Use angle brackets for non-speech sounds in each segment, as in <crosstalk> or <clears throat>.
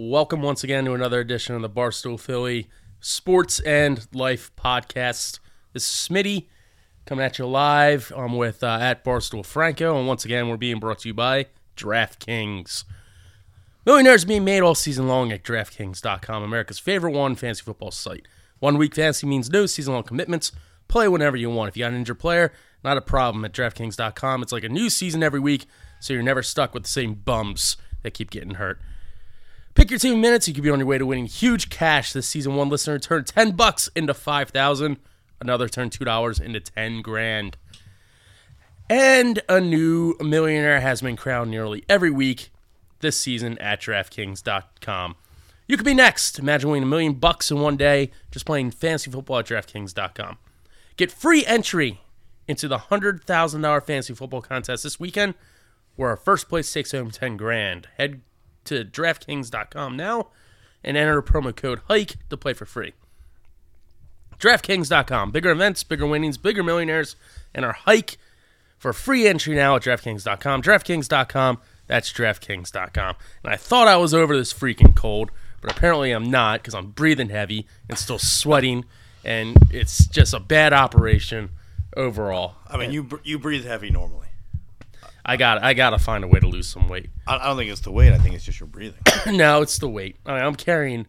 Welcome once again to another edition of the Barstool Philly Sports and Life Podcast. This is Smitty coming at you live. I'm with uh, at Barstool Franco, and once again, we're being brought to you by DraftKings. Millionaires being made all season long at DraftKings.com, America's favorite one fantasy football site. One week fantasy means no season long commitments. Play whenever you want. If you got an injured player, not a problem at DraftKings.com. It's like a new season every week, so you're never stuck with the same bums that keep getting hurt. Pick your team in minutes. You could be on your way to winning huge cash this season. One listener turned 10 bucks into 5,000. Another turned $2 into 10 grand. And a new millionaire has been crowned nearly every week this season at DraftKings.com. You could be next. Imagine winning a million bucks in one day just playing fantasy football at DraftKings.com. Get free entry into the $100,000 fantasy football contest this weekend where our first place takes home 10 grand. Head to DraftKings.com now and enter promo code HIKE to play for free. DraftKings.com. Bigger events, bigger winnings, bigger millionaires, and our hike for free entry now at DraftKings.com. DraftKings.com. That's DraftKings.com. And I thought I was over this freaking cold, but apparently I'm not because I'm breathing heavy and still sweating, and it's just a bad operation overall. I mean, you br- you breathe heavy normally. I got I got to find a way to lose some weight. I, don't think it's the weight. I think it's just your breathing. <coughs> no, it's the weight. I mean, I'm carrying.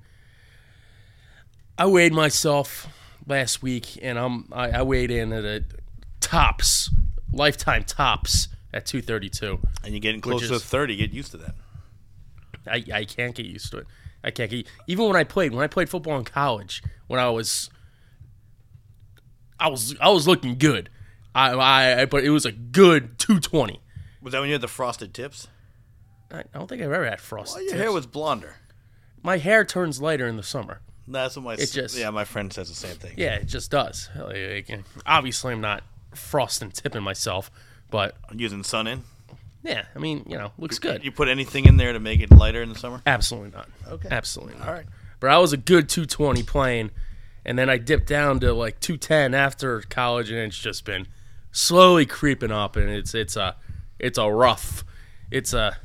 I weighed myself last week, and I'm I, I weighed in at a tops lifetime tops at 232. and you're getting close Which to 30. Get used to that. I, I can't get used to it. I can't get even when I played when I played football in college when I was I was I was looking good. I, I but it was a good 220. Was that when you had the frosted tips? I, don't think I've ever had frosted. Well, your tips. hair was blonder. My hair turns lighter in the summer. That's what my s- just- yeah. My friend says the same thing. Yeah, it just does. Like, obviously, I'm not frosting tipping myself, but Using Sun-In. yeah, I mean, you know, looks good. You put anything in there to make it lighter in the summer? Absolutely not. Okay. Absolutely not. All right. But I was a good 220 playing, and then I dipped down to like 210 after college, and it's just been slowly creeping up, and it's it's a it's a rough, it's a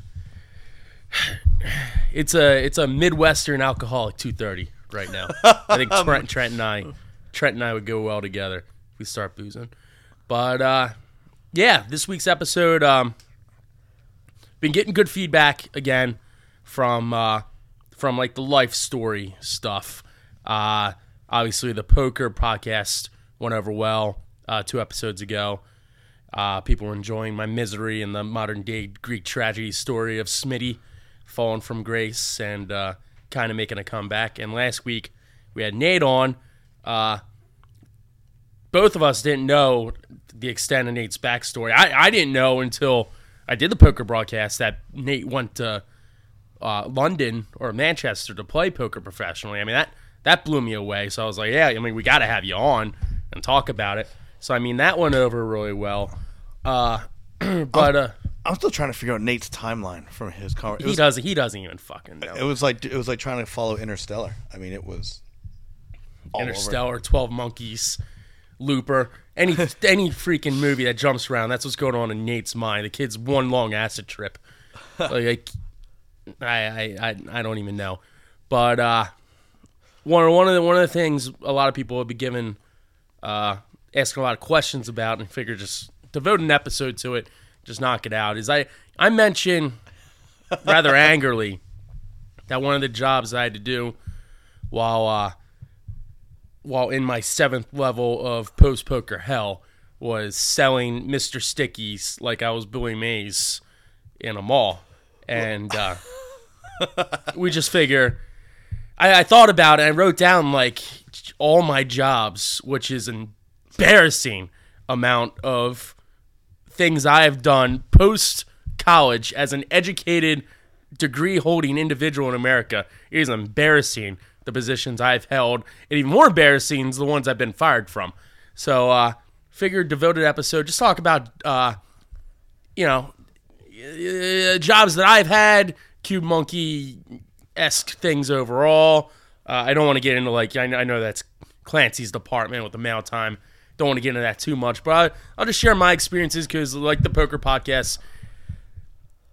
it's a it's a midwestern alcoholic 230 right now. I think Trent <laughs> Trent and I Trent and I would go well together if we start boozing. But uh, yeah, this week's episode um, been getting good feedback again from uh, from like the life story stuff. Uh, obviously, the poker podcast went over well uh, two episodes ago. Uh, people enjoying my misery and the modern day Greek tragedy story of Smitty falling from grace and uh, kind of making a comeback. And last week we had Nate on. Uh, both of us didn't know the extent of Nate's backstory. I, I didn't know until I did the poker broadcast that Nate went to uh, London or Manchester to play poker professionally. I mean that that blew me away. So I was like, yeah, I mean we got to have you on and talk about it. So I mean that went over really well. Uh, <clears throat> but uh, I'm still trying to figure out Nate's timeline from his car. He doesn't he doesn't even fucking know. it was like it was like trying to follow Interstellar. I mean, it was all over. Interstellar, Twelve Monkeys, Looper, any <laughs> any freaking movie that jumps around. That's what's going on in Nate's mind. The kid's one long acid trip. like I, I I I don't even know. But uh, one one of the one of the things a lot of people would be given uh, asking a lot of questions about, and figure just devote an episode to it, just knock it out. Is I I mentioned rather <laughs> angrily that one of the jobs I had to do while uh, while in my seventh level of post poker hell was selling Mr. Sticky's like I was Billy Mays in a mall. And uh, <laughs> we just figure I, I thought about it. I wrote down like all my jobs, which is an embarrassing amount of things I have done post college as an educated degree holding individual in America. It is embarrassing the positions I've held, and even more embarrassing is the ones I've been fired from. So, uh, figured devoted episode just talk about uh, you know uh, jobs that I've had, Cube Monkey esque things overall. Uh, I don't want to get into like I know, I know that's Clancy's department with the mail time. Don't want to get into that too much, but I, I'll just share my experiences because like the poker podcast,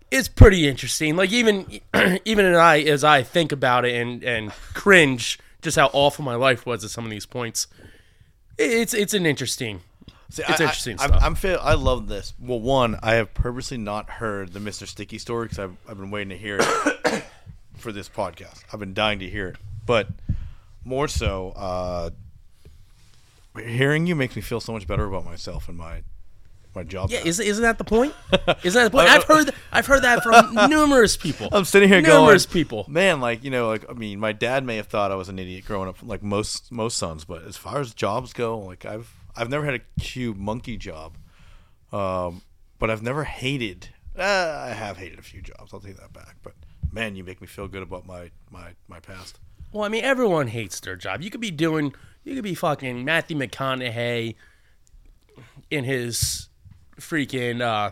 it's pretty interesting. Like even <clears throat> even as I as I think about it and and cringe just how awful my life was at some of these points. It's it's an interesting. See, It's I, interesting I, stuff. I'm, I'm feel, I love this. Well, one, I have purposely not heard the Mr. Sticky story because I've, I've been waiting to hear it <coughs> for this podcast. I've been dying to hear it, but more so, uh, hearing you makes me feel so much better about myself and my my job. Yeah, is, isn't that the point? <laughs> Isn't that the point? I've heard I've heard that from <laughs> numerous people. I'm sitting here numerous going, numerous people. man, like you know, like I mean, my dad may have thought I was an idiot growing up, like most most sons. But as far as jobs go, like I've I've never had a cube monkey job, um, but I've never hated. Uh, I have hated a few jobs. I'll take that back. But man, you make me feel good about my my my past. Well, I mean, everyone hates their job. You could be doing, you could be fucking Matthew McConaughey in his freaking, uh,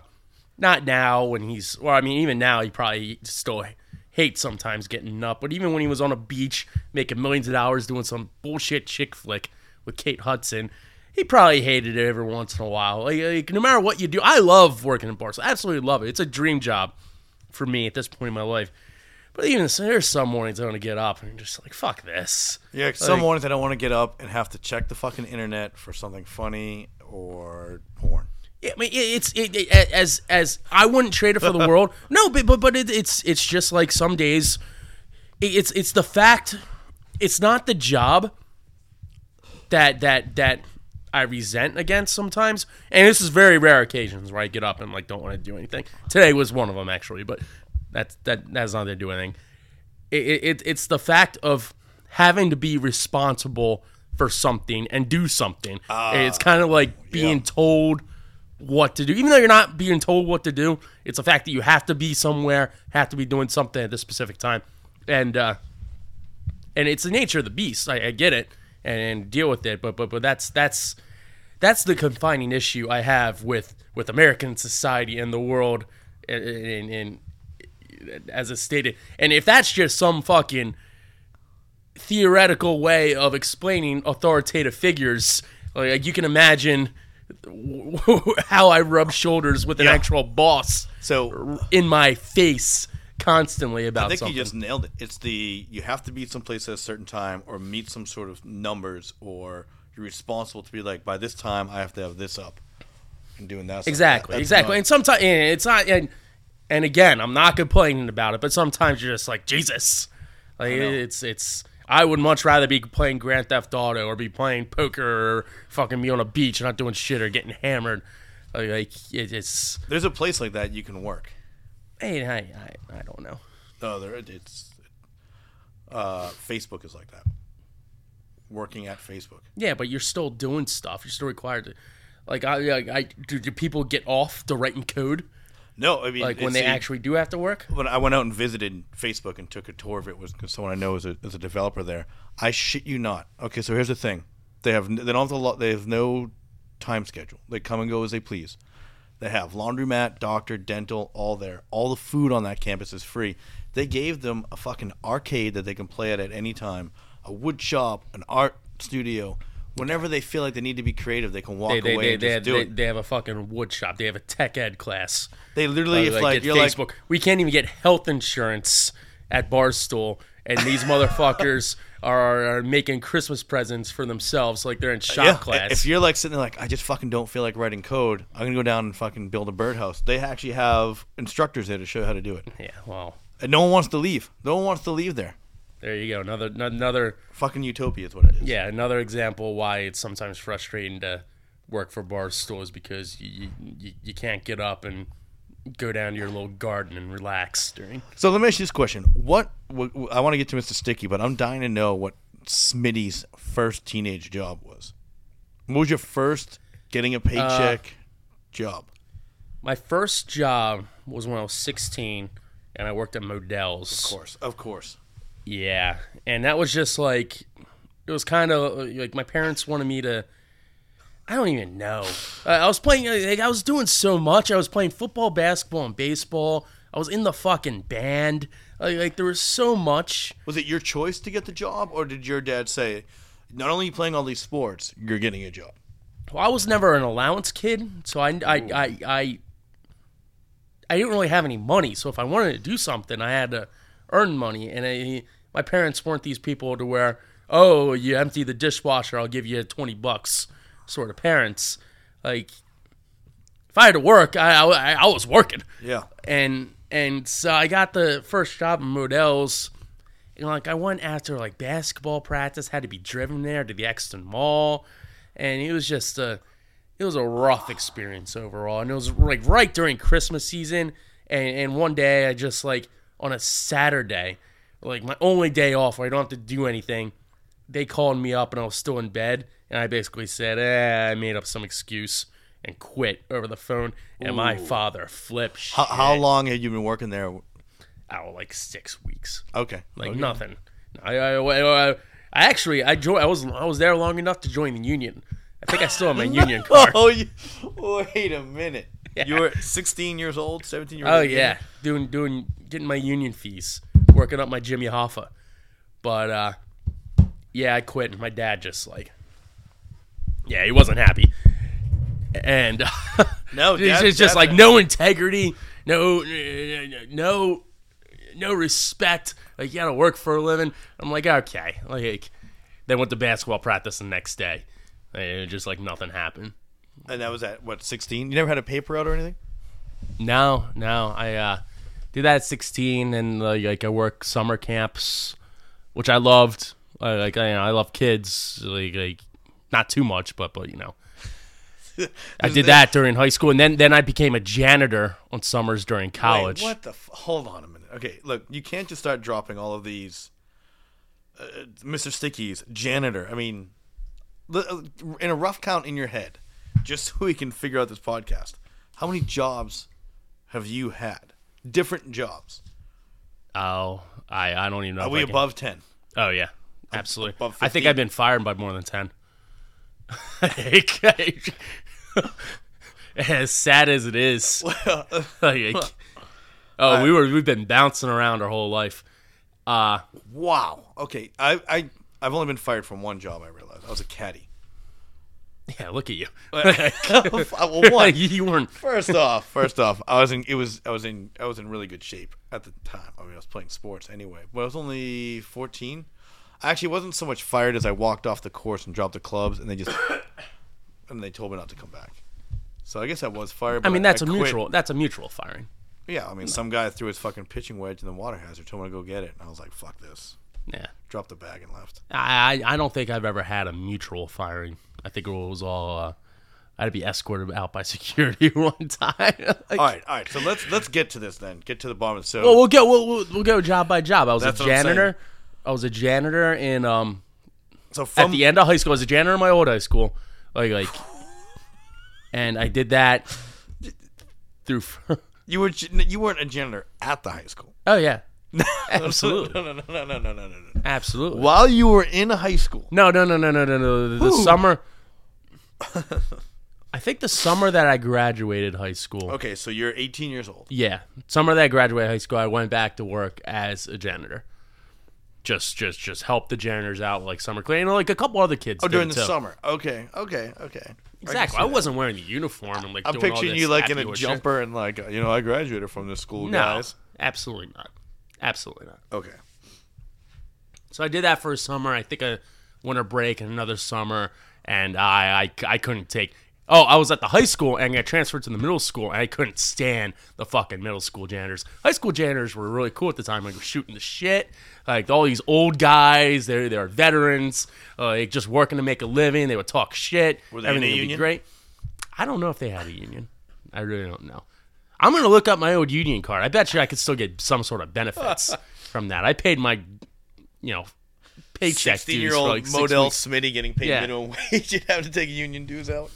not now when he's, well, I mean, even now he probably still hates sometimes getting up, but even when he was on a beach making millions of dollars doing some bullshit chick flick with Kate Hudson, he probably hated it every once in a while. Like, like, no matter what you do, I love working in bars. I absolutely love it. It's a dream job for me at this point in my life. But even so, there's some mornings I don't want to get up and just like, fuck this. Yeah, some mornings I don't want to get up and have to check the fucking internet for something funny or porn. Yeah, I mean, it's it, it, as as I wouldn't trade it for the <laughs> world. No, but but but it, it's it's just like some days, it, it's it's the fact. It's not the job that that that I resent against sometimes, and this is very rare occasions where I get up and like don't want to do anything. Today was one of them actually, but that's that that has nothing to do anything. It, it, it it's the fact of having to be responsible for something and do something. it's kind of like being yeah. told what to do, even though you're not being told what to do. It's the fact that you have to be somewhere, have to be doing something at this specific time, and uh, and it's the nature of the beast. I, I get it and, and deal with it, but but but that's that's that's the confining issue I have with with American society and the world, and, and, and as it's stated. And if that's just some fucking theoretical way of explaining authoritative figures, like you can imagine <laughs> how I rub shoulders with an Yeah. actual boss So in my face constantly about I think something. you just nailed it. It's the you have to be someplace at a certain time or meet some sort of numbers or you're responsible to be like by this time I have to have this up and doing that. stuff. Exactly, That's exactly. annoying. And sometimes it's not. And, and again, I'm not complaining about it, but sometimes you're just like Jesus. Like it's it's. I would much rather be playing Grand Theft Auto or be playing poker or fucking be on a beach not doing shit or getting hammered. Like, it, it's. There's a place like that you can work. Hey, I, I I don't know. No, there it's uh, Facebook is like that. Working at Facebook. Yeah, but you're still doing stuff. You're still required to. Like I, I, I do, do people get off the writing code? No, I mean Like when they the- actually do have to work? when I went out and visited Facebook and took a tour of it was because someone I know is a, is a developer there. I shit you not. Okay, so here's the thing: they have they don't have the lo- they have no time schedule. They come and go as they please. They have laundromat, doctor, dental, all there. All the food on that campus is free. They gave them a fucking arcade that they can play at at any time, a wood shop, an art studio. Whenever they feel like they need to be creative, they can walk They, they, away they, and they, just have, do they, it. they have a fucking wood shop. They have a tech ed class. They literally, uh, if like, like you're like, we can't even get health insurance at Barstool, and these motherfuckers <laughs> are, are making Christmas presents for themselves, like they're in shop yeah, class. If you're like sitting there like, I just fucking don't feel like writing code, I'm gonna go down and fucking build a birdhouse. They actually have instructors there to show you how to do it. yeah, well, And no one wants to leave. No one wants to leave there. There you go. Another another Fucking utopia is what it is. yeah, another example why it's sometimes frustrating to work for Barstool is because you, you you can't get up and go down to your little garden and relax during. So let me ask you this question: What, I want to get to Mr. Sticky, but I'm dying to know what Smitty's first teenage job was. What was your first getting a paycheck uh, job? My first job was when I was 16, and I worked at Modell's. Of course, of course. Yeah, and that was just like it was kind of like my parents wanted me to. I don't even know. Uh, I was playing. Like, I was doing so much. I was playing football, basketball, and baseball. I was in the fucking band. Like, like there was so much. Was it your choice to get the job, or did your dad say, "Not only are you playing all these sports, you're getting a job"? Well, I was never an allowance kid, so I, I, I, I, I didn't really have any money. So if I wanted to do something, I had to earn money. And I, my parents weren't these people to where, oh, you empty the dishwasher, I'll give you 20 bucks sort of parents. Like, if I had to work, I, I, I was working. Yeah. And and so I got the first job in Modell's. And like I went after like basketball practice, had to be driven there to the Exton Mall, and it was just a it was a rough experience overall. And it was like right during Christmas season, and and one day I just like on a Saturday, like my only day off where I don't have to do anything, they called me up and I was still in bed, and I basically said, eh, I made up some excuse and quit over the phone. And my father flipped. How, how long had you been working there? Oh, like six weeks. Okay. Like Okay. nothing. I, I, I, I actually I joined. I was I was there long enough to join the union. I think I still have my <laughs> union card. Oh, you, wait a minute. Yeah. <laughs> You were 16 years old, 17 years old. Oh old. yeah, doing doing getting my union fees, working up my Jimmy Hoffa. But uh, yeah, I quit. And my dad just like, yeah, he wasn't happy, and <laughs> No, it's dad- just, just dad- like no integrity, no no no respect. Like you gotta work for a living. I'm like okay, like then went to basketball practice the next day. And just like nothing happened. And that was at, what, 16? You never had a paper out or anything? No, no. I uh, did that at 16, and uh, like I work summer camps, which I loved. I, like I, I love kids, like, like not too much, but but you know, <laughs> I did that during high school, and then then I became a janitor on summers during college. Wait, what the? F- hold on a minute. Okay, look, you can't just start dropping all of these. Uh, Mr. Sticky's janitor. I mean, uh, in a rough count in your head, just <laughs> so we can figure out this podcast. How many jobs have you had? Different jobs. Oh, I I don't even know. Are we above ten? Oh yeah, absolutely. above I think I've been fired by more than ten. <laughs> as sad as it is, <laughs> like, oh, we were we've been bouncing around our whole life. Uh wow. Okay, I I I've only been fired from one job. I realized I was a caddy. Yeah, look at you. <laughs> well, one. <laughs> you weren't. First off, <laughs> first off, I was in. It was. I was in. I was in really good shape at the time. I mean, I was playing sports anyway. But I was only fourteen. I actually wasn't so much fired as I walked off the course and dropped the clubs, and they just <coughs> and they told me not to come back. So I guess I was fired. I mean, that's a quit. mutual. That's a mutual firing. Yeah, I mean, some guy threw his fucking pitching wedge in the water hazard, told me to go get it, and I was like, "Fuck this!" Yeah, Dropped the bag and left. I I I don't think I've ever had a mutual firing. I think it was all. Uh, I had to be escorted out by <laughs> security <laughs> one time. <laughs> Like- All right, all right. So let's let's get to this then. Get to the bottom. Of so Well, we'll go. We'll, we'll, we'll go job by job. I was a what I'm saying. janitor. I was a janitor in um so from- at the end of high school. I was a janitor in my old high school. Like like, and I did that <sighs> through. you were you weren't a janitor at the high school. oh yeah, absolutely, No, no, no, no, no, no, no, no. absolutely. While you were in high school, No, no, no, no, no, no, no. The Who? summer. I think the summer that I graduated high school. okay, so you're 18 years old. Yeah, summer that I graduated high school, I went back to work as a janitor. Just, just, just help the janitors out, like summer cleaning, like a couple other kids. Oh, did during the too. summer. Okay, okay, okay. Exactly. I, wasn't wearing the uniform and like. I'm doing all picturing this you like in a horse shit. jumper and like you know I graduated from this school, No, guys. absolutely not. Absolutely not. Okay. So I did that for a summer. I think a winter break and another summer, and I, I, I couldn't take. Oh, I was at the high school and got transferred to the middle school, and I couldn't stand the fucking middle school janitors. High school janitors were really cool at the time. Like were shooting the shit, like all these old guys. they're, they're veterans, uh, like, just working to make a living. They would talk shit. Were they in a Everything would be union? great. I don't know if they had a union. I really don't know. I'm gonna look up my old union card. I bet you I could still get some sort of benefits <laughs> from that. I paid my, you know, paycheck 16 dues year old like six Model weeks. Smitty getting paid Yeah. minimum wage. <laughs> You'd have to take union dues out.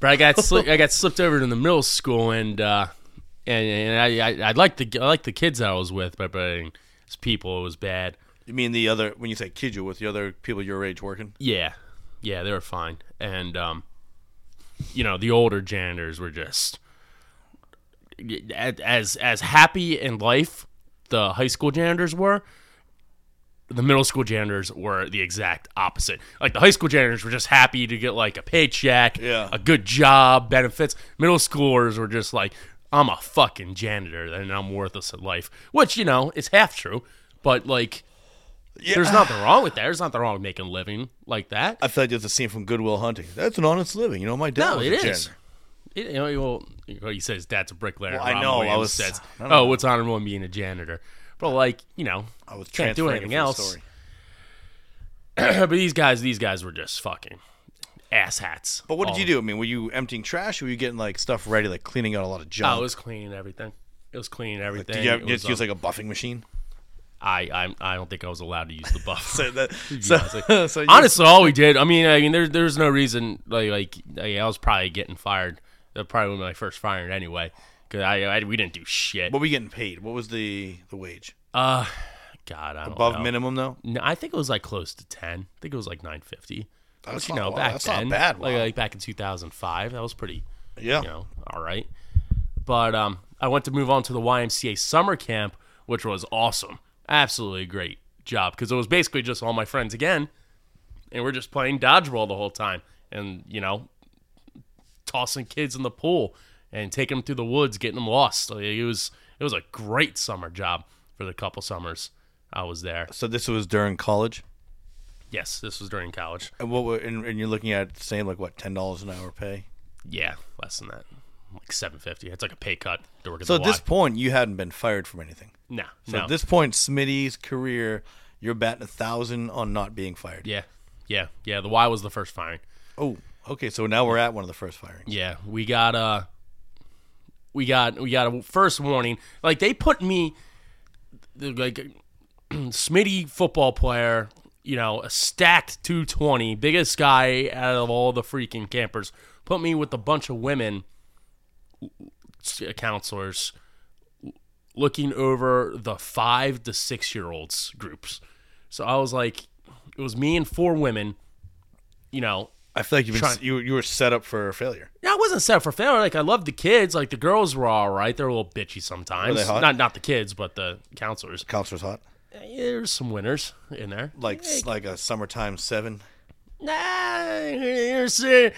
But I got <laughs> sli- I got slipped over to the middle school, and uh, and, and I, I I liked the I liked the kids I was with, but but as people, it was bad. You mean the other when you say kids you with the other people your age working? Yeah, yeah, they were fine, and um, you know, the older janitors were just as as happy in life the high school janitors were. The middle school janitors were the exact opposite. Like the high school janitors were just happy to get like a paycheck, Yeah. a good job, benefits. Middle schoolers were just like, I'm a fucking janitor and I'm worthless at life, which you know is half true, but like. There's nothing wrong with that. There's nothing wrong with making a living like that. I feel like there's a scene from Good Will Hunting. That's an honest living. You know, my dad No, was it a is. It, you know, well, he says dad's a bricklayer. Well, I know, I was- says, I "Oh, know. what's honorable in being a janitor?" But like, you know, I was can't do anything else. <clears throat> but these guys, these guys were just fucking ass hats. But what did you do? I mean, were you emptying trash or were you getting like stuff ready, like cleaning out a lot of junk? Oh, it was cleaning everything. It was cleaning everything. Did you have, was, use um, like a buffing machine? I, I I don't think I was allowed to use the buff. <laughs> So that, <laughs> so, <laughs> so Honestly, all we did. I mean, I mean, there, there's no reason. Like, like, like, I was probably getting fired. That probably was my first firing anyway. Cause I, I we didn't do shit. what were we getting paid? What was the the wage? Uh, God, I don't Above know. minimum though. No, I think it was like close to ten. I think it was like nine fifty. That's you know back that's not then, bad, Like, like back in two thousand five, that was pretty. Yeah. You know, all right. But um, I went to move on to the YMCA summer camp, which was awesome. Absolutely great job because it was basically just all my friends again, and we're just playing dodgeball the whole time, and you know, tossing kids in the pool and taking them through the woods, getting them lost. It was it was a great summer job for the couple summers I was there. So this was during college, Yes, this was during college. and what? Were, and, and you're looking at saying like what ten dollars an hour pay. Yeah, less than that, like seven fifty. It's like a pay cut to work at So at this point, you hadn't been fired from anything. no, So no. at this point, Smitty's career, you're batting a thousand on not being fired. yeah, yeah, yeah. The Y was the first firing. Oh, okay. So now we're at one of the first firings. Yeah, we got uh we got we got a first warning. Like they put me like <clears throat> Smitty football player, you know, a stacked 220, biggest guy out of all the freaking campers. Put me with a bunch of women counselors looking over the 5 to 6 year olds groups. So I was like it was me and four women, you know, I feel like you've been Trying- you you were set up for failure. yeah, I wasn't set up for failure. Like I loved the kids. Like the girls were all right. They're a little bitchy sometimes. Were they hot? Not not the kids, but the counselors. Counselor's hot, Yeah, There's some winners in there. like like a summertime seven. Nah, here's uh,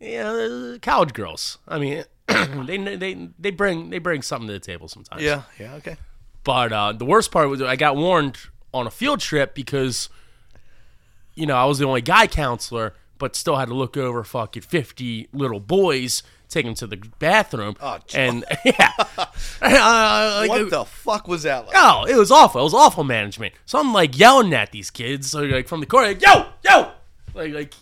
you know, college girls. I mean, <clears throat> they they they bring they bring something to the table sometimes. Yeah, yeah, okay. But uh, the worst part was I got warned on a field trip because, you know, I was the only guy counselor, but still had to look over fucking 50 little boys, take them to the bathroom. Oh, and <laughs> yeah. Uh, like, What the fuck was that like? Oh, it was awful. It was awful management. So I'm like yelling at these kids, so, like from the corner, like, yo, yo, like like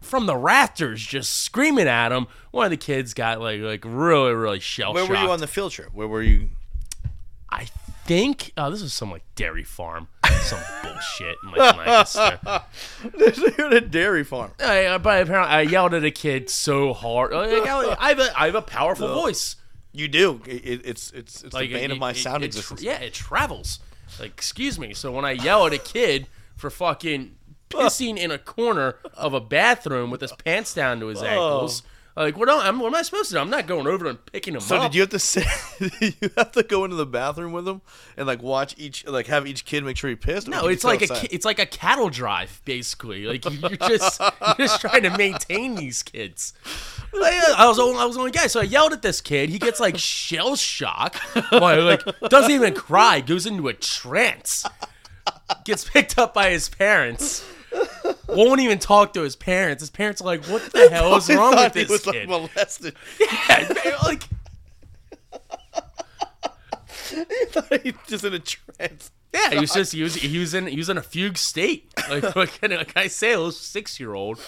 from the rafters, just screaming at them. One of the kids got like like really really shell Where were you on the field trip? Where were you? I think oh, this was some like dairy farm, some <laughs> bullshit in like Lancaster. <laughs> You're a dairy farm. I, but apparently, I yelled at a kid so hard. Like, I, I have a I have a powerful voice. You do. It, it- it's it's it's Like the bane it- of my it- sound it tra- existence. yeah, it travels. Like, excuse me. So when I yell at a kid for fucking <laughs> pissing in a corner of a bathroom with his pants down to his oh. ankles, like what? am- what am I supposed to do? I'm not going over and picking them So up. So did you have to sit? <laughs> you have to go into the bathroom with them and like watch each like have each kid make sure he pissed? No, it's like a outside? ki- it's like a cattle drive, basically. Like you're just <laughs> you're just trying to maintain these kids. <laughs> Like, I was the only, I was the only guy, so I yelled at this kid. He gets like shell shock, like doesn't even cry, goes into a trance, gets picked up by his parents. <laughs> Won't even talk to his parents. His parents are like, "What the hell is wrong with he this was kid?" <laughs> like molested. Yeah, like he thought he was just in a trance. Yeah, he was just he was he was in he was in a fugue state. Like <laughs> like, like I say, it was six year old.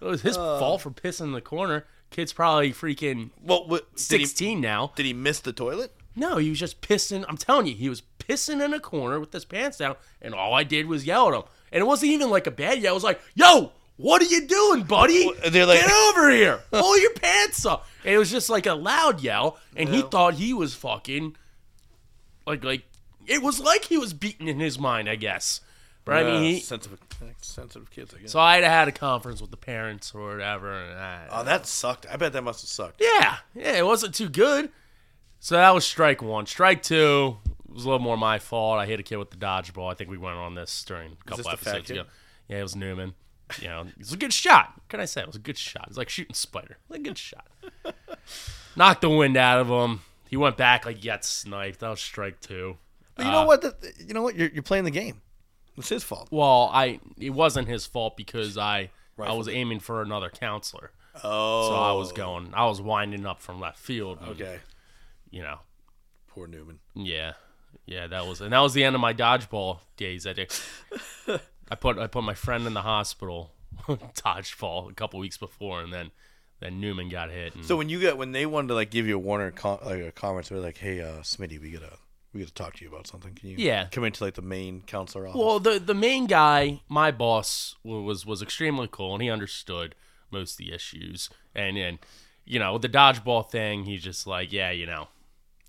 It was his uh. fault for pissing in the corner. Kid's probably freaking Well, what, did he sixteen now. did he miss the toilet? No, he was just pissing. I'm telling you, he was pissing in a corner with his pants down, and all I did was yell at him. And it wasn't even like a bad yell. I was like, "Yo, what are you doing, buddy? And they're like- Get over here! <laughs> Pull your pants up!" And it was just like a loud yell, and he thought he was fucking like like it was like he was beaten in his mind, I guess. But I mean, Yeah, he, sensitive, sensitive kids. I guess. so I had had a conference with the parents or whatever, and I, oh, that sucked. I bet that must have sucked. yeah, yeah, it wasn't too good. So that was strike one. Strike two was a little more my fault. I hit a kid with the dodgeball. I think we went on this during a couple this the fat episodes ago. Yeah, it was Newman. You know, it was a good shot. What can I say? It was a good shot. It was like shooting spider. It was a good shot. <laughs> Knocked the wind out of him. he went back like he got sniped. That was strike two. But you know uh, what? The, you know what? You're, you're playing the game. It's his fault. Well, I it wasn't his fault because I I Rifled was aiming for another counselor, Oh, so I was going. I was winding up from left field. and, okay. You know, Poor Newman. Yeah, yeah, that was and that was the end of my dodgeball days. I did. <laughs> I put I put my friend in the hospital <laughs> dodgeball a couple weeks before, and then then Newman got hit. And, So when you got when they wanted to like give you a Warner con- like a comment, they're like, "Hey, uh, Smitty, we gotta we gotta talk to you about something. Can you Yeah. come into like the main counselor office?" well, the the main guy, my boss, was was extremely cool, and he understood most of the issues. And and you know the dodgeball thing, he's just like, yeah, you know.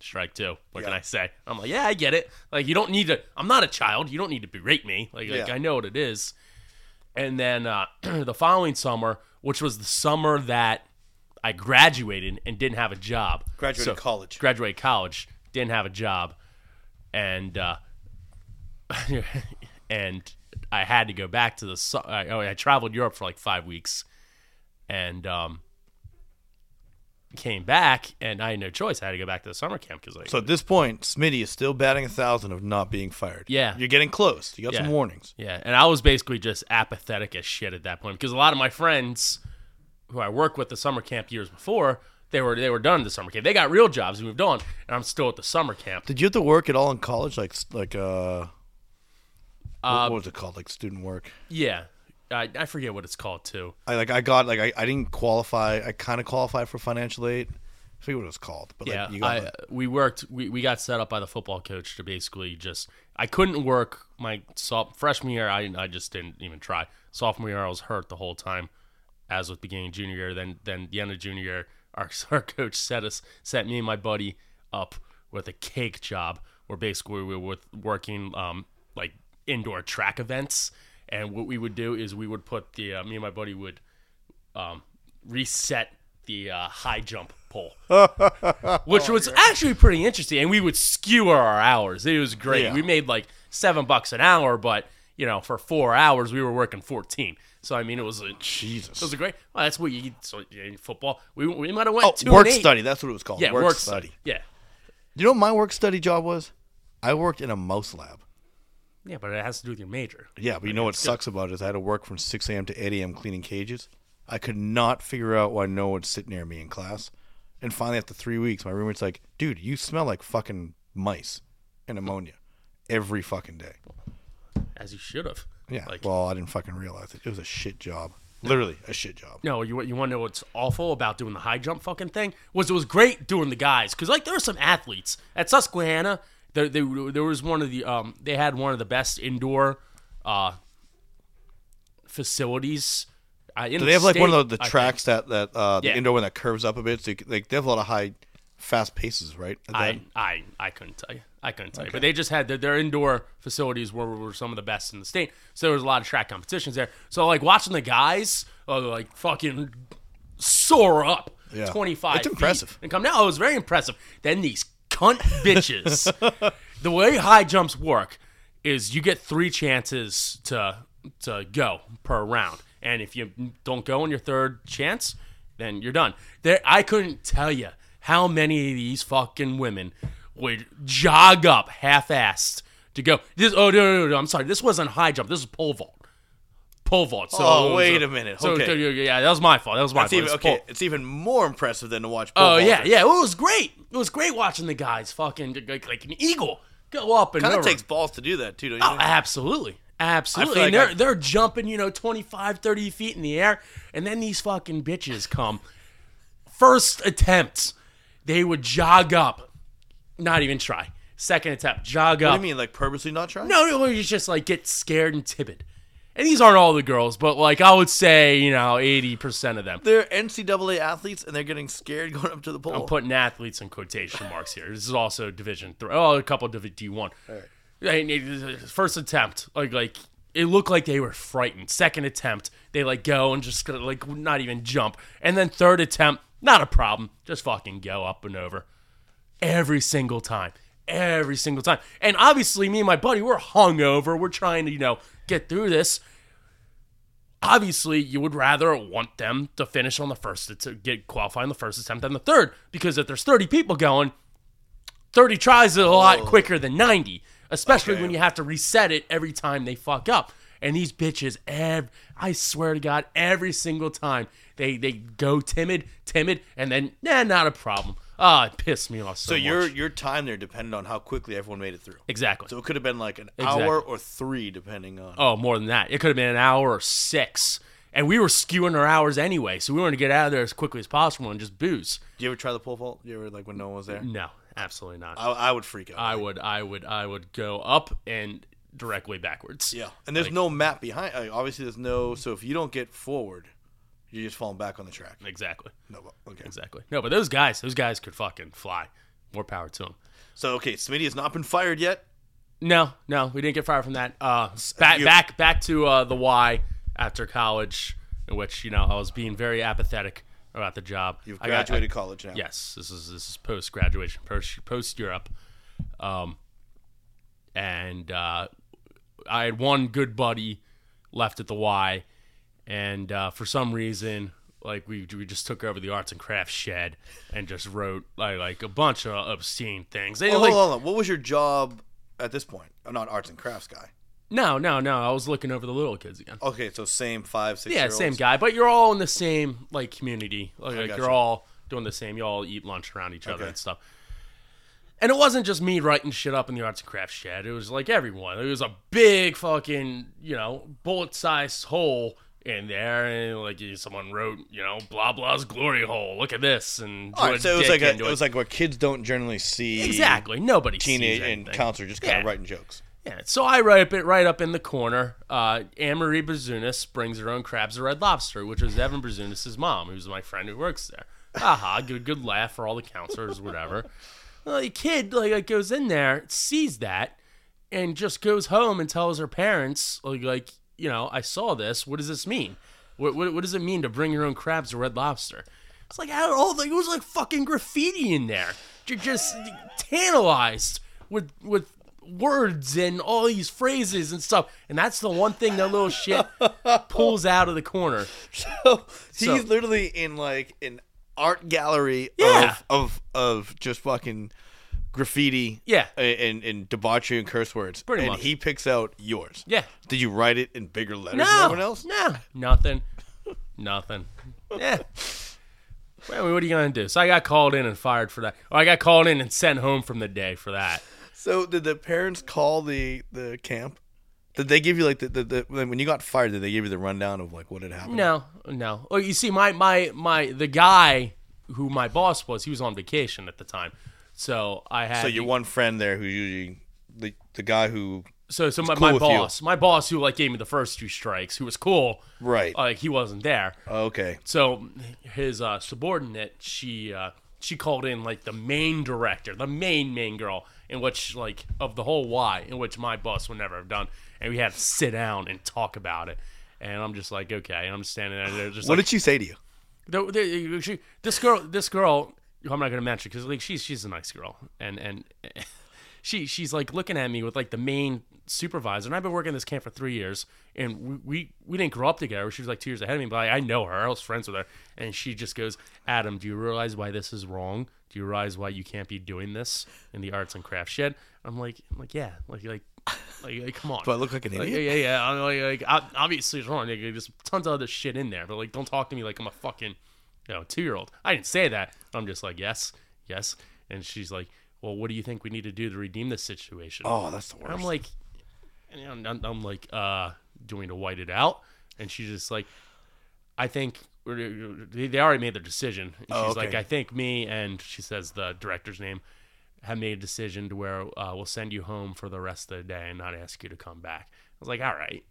Strike two. What can I say? I'm like, yeah, I get it. Like, you don't need to. I'm not a child. You don't need to berate me. Like, like I know what it is. And then uh, <clears throat> the following summer, which was the summer that I graduated and didn't have a job. Graduated So- college. Graduated college, didn't have a job, and uh, <laughs> and I had to go back to the. I, oh, I traveled Europe for like five weeks, and um, came back, and I had no choice. I had to go back to the summer camp because like So at this point, Smitty is still batting a thousand of not being fired. Yeah. you're getting close. You got Yeah. some warnings. Yeah, and I was basically just apathetic as shit at that point because a lot of my friends who I worked with the summer camp years before, they were they were done the summer camp. They got real jobs, moved on, and I'm still at the summer camp. Did you have to work at all in college? Like like uh, Uh, what was it called? Like student work. Yeah, I, I forget what it's called too. I like I got like I, I didn't qualify. I kind of qualified for financial aid. I forget what it was called, but Yeah, like you got I, like- we worked. We, we got set up by the football coach to basically just. I couldn't work my soph- freshman year. I I just didn't even try. Sophomore year, I was hurt the whole time, as with beginning junior year. Then then the end of junior year, <laughs> our, our coach set us set me and my buddy up with a cake job, where basically we were with working um like indoor track events. And what we would do is we would put the uh, me and my buddy would um, reset the uh, high jump pole, <laughs> which was actually pretty interesting. And we would skewer our hours. It was great. Yeah. We made like seven bucks an hour, but you know, for four hours we were working fourteen. So I mean, it was a Jesus. it was a great. Well, that's what you so in football. We we might have went Oh, two work study. That's what it was called. Yeah, work, study. Yeah, You know what my work study job was? I worked in a mouse lab. Yeah, but it has to do with your major. Yeah, but you know what sucks about it is I had to work from 6 a.m. to 8 a.m. cleaning cages. I could not figure out why no one would sit near me in class. And finally, after three weeks, my roommate's like, dude, you smell like fucking mice and ammonia every fucking day. As you should have. Yeah. Like, well, I didn't fucking realize it. It was a shit job. Literally a shit job. No, you you want to know what's awful about doing the high jump fucking thing? Was it was great doing the guys because like there were some athletes at Susquehanna. There, there, there was one of the um they had one of the best indoor uh facilities. Uh, in Do they have like one of the, the tracks that that uh, the Yeah. indoor one that curves up a bit? So you, like they have a lot of high, fast paces, right? I. I I couldn't tell you. I couldn't tell you. But they just had their, their indoor facilities were, were some of the best in the state. So there was a lot of track competitions there. So like watching the guys uh, like fucking soar up Yeah. 25 It's impressive. and come down. Oh, it was very impressive. Then these cunt bitches. <laughs> the way high jumps work is you get three chances to to go per round. And if you don't go on your third chance, then you're done. There I couldn't tell you how many of these fucking women would jog up half-assed to go. This oh no, no, no, no I'm sorry. This wasn't high jump. This is pole vault. Pole vault. So Oh, wait a minute. So Okay. yeah, that was my fault. That was my It's fault. even, It's okay, pole- it's even more impressive than to watch. Oh yeah, yeah. It was great. It was great watching the guys fucking like, like an eagle go up and Kind of takes balls to do that too, don't you? Oh, think? absolutely. Absolutely. like and they're I- they're jumping, you know, 25, 30 feet in the air, and then these fucking bitches come. First attempt, they would jog up. Not even try. Second attempt, jog what up. do you mean, like purposely not try? No, no, you just like get scared and timid. And these aren't all the girls, but like I would say, you know, 80% of them. They're NCAA athletes and they're getting scared going up to the pole. I'm putting athletes in quotation marks here. This is also Division Three. Oh, a couple of D one. First attempt, like like it looked like they were frightened. Second attempt, they like go and just like not even jump. And then third attempt, not a problem, just fucking go up and over. Every single time, every single time. And obviously, me and my buddy, we're hungover. We're trying to you know get through this obviously you would rather want them to finish on the first to get qualify on the first attempt than the third because if there's 30 people going 30 tries is a lot quicker than 90, especially Okay. when you have to reset it every time they fuck up. And these bitches, ev- I swear to God, every single time they they go timid, timid, and then nah, not a problem. Ah, it pissed me off so, So your much. your time there depended on how quickly everyone made it through. exactly. So it could have been like an Exactly. hour or three, depending on. Oh, more than that. It could have been an hour or six. And we were skewing our hours anyway, so we wanted to get out of there as quickly as possible and just booze. Do you ever try the pole vault? You ever like when no one was there? No, absolutely not. I, I would freak out. I would, I would, I would go up and directly backwards. yeah, and there's no map behind. Like, obviously, there's no. So if you don't get forward, you're just falling back on the track. exactly, No, okay. exactly. No, but those guys, those guys could fucking fly. More power to them. So okay, Smitty has not been fired yet. No, no, we didn't get fired from that. Uh, back, you- back, back to uh, the Y after college, in which you know I was being very apathetic about the job. You've I got- graduated college now. Yes, this is this is post graduation, post post Europe, um, and uh, I had one good buddy left at the Y, and uh, for some reason, like we we just took over the arts and crafts shed and just wrote like like a bunch of obscene things. And, Oh, like, hold on. What was your job at this point? I'm not arts and crafts guy. no, no, no. I was looking over the little kids again. Okay, so same five, six. Yeah, same guy, but you're all in the same like community. Like, like, you're all doing the same. You all eat lunch around each other Okay. and stuff. And it wasn't just me writing shit up in the arts and crafts shed. It was like everyone. It was a big fucking, you know, bullet-sized hole in there, and like someone wrote, you know, blah blah's glory hole. Look at this, and All right, so it was like a, it was like what kids don't generally see. exactly nobody Teenage and counselor just kind Yeah. of writing jokes. Yeah, so I write it right up in the corner. Uh, Anne Marie Brazunas brings her own crabs and red lobster, which was Evan Brazunas' mom, who's my friend who works there. Aha, good good laugh for all the counselors, whatever. <laughs> Well, the kid like, like goes in there, sees that, and just goes home and tells her parents like like you know I saw this. What does this mean? What what, what does it mean to bring your own crabs or red lobster? It's like I don't know. Like, it was like fucking graffiti in there. You're just tantalized with with words and all these phrases and stuff. And that's the one thing that little shit <laughs> pulls out of the corner. So he's So- literally in like an art gallery Yeah. of, of of just fucking graffiti Yeah. and, and debauchery and curse words. Pretty and much. he picks out yours. Yeah. Did you write it in bigger letters than No. everyone else? No. Nothing. Nothing. Yeah. Well, what are you gonna do? So I got called in and fired for that. Or I got called in and sent home from the day for that. So did the parents call the the camp? Did they give you like the, the, the when you got fired? Did they give you the rundown of like what had happened? No, no. Well, you see, my my my the guy who my boss was, he was on vacation at the time, so I had So your one friend there, who usually the the guy who so so my, cool my with you. boss, my boss who like gave me the first two strikes, who was cool, right? like he wasn't there. okay. So his uh, subordinate, she uh, she called in like the main director, the main main girl, in which like of the whole Y, in which my boss would never have done, and we had to sit down and talk about it. And I'm just like, okay, and I'm standing there, just What like, did she say to you? the, the, she, this girl, this girl, I'm not gonna mention because like she's she's a nice girl, and and <laughs> she she's like looking at me with like the main supervisor, and I've been working in this camp for three years, and we we, we didn't grow up together. She was like two years ahead of me, but I, I know her. I was friends with her, and she just goes, Adam, do you realize why this is wrong? Do you realize why you can't be doing this in the arts and crafts shed? I'm like, I'm like, yeah, like like. Like, like, come on. Do I look like an Like, idiot? yeah, yeah, yeah. I'm like, like, obviously it's wrong. Like, there's tons of other shit in there, but like, don't talk to me like I'm a fucking, you know, two year old. I didn't say that. I'm just like, yes, yes. And she's like, well, what do you think we need to do to redeem this situation? Oh, that's the worst. I'm like, and I'm, I'm like, uh, doing to white it out, and she's just like, I think we're- they already made their decision. And Oh, she's okay. like, I think me and she says the director's name have made a decision to where uh, we'll send you home for the rest of the day and not ask you to come back. I was like, all right,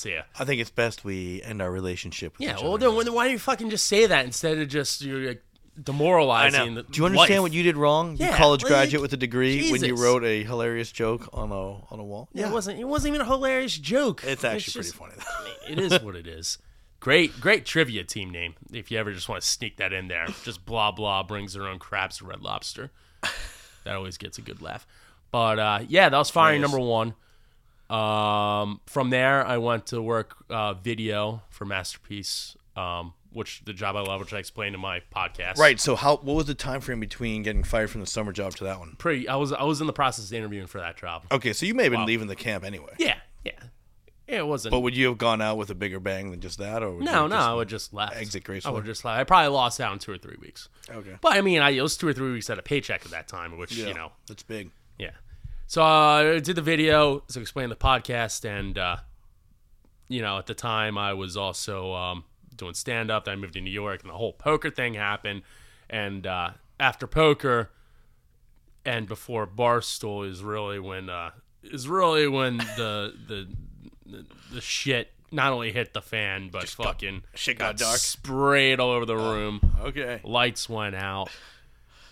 see ya. I think it's best we end our relationship. With Yeah, well, then, then why don't you fucking just say that instead of just you're like, demoralizing? The Do you understand life? what you did wrong? you Yeah, college like, graduate with a degree when you wrote a hilarious joke on a on a wall. It wasn't. It wasn't even a hilarious joke. It's actually just- pretty funny. <laughs> it is what it is. Great, great trivia team name. If you ever just want to sneak that in there, just blah blah brings their own crabs to Red Lobster. That always gets a good laugh. But uh, yeah, that was firing Nice. number one. Um, from there, I went to work uh, video for Masterpiece, um, which the job I love, which I explained in my podcast. Right. So how? What was the time frame between getting fired from the summer job to that one? Pretty. I was I was in the process of interviewing for that job. Okay, so you may have been leaving the camp anyway. Yeah, yeah. Yeah, it wasn't. But would you have gone out with a bigger bang than just that, or would no, you no, I would just left. exit gracefully? I would just. I probably lost out in two or three weeks. Okay. But I mean, I it was two or three weeks at a paycheck at that time, which Yeah, you know, that's big. So uh, I did the video to explain the podcast, and uh, you know, at the time I was also um, doing stand up. I moved to New York, and the whole poker thing happened. And uh, after poker, and before Barstool is really when uh, is really when the the the, the shit not only hit the fan, but fucking shit got dark? sprayed all over the room. Okay. Lights went out.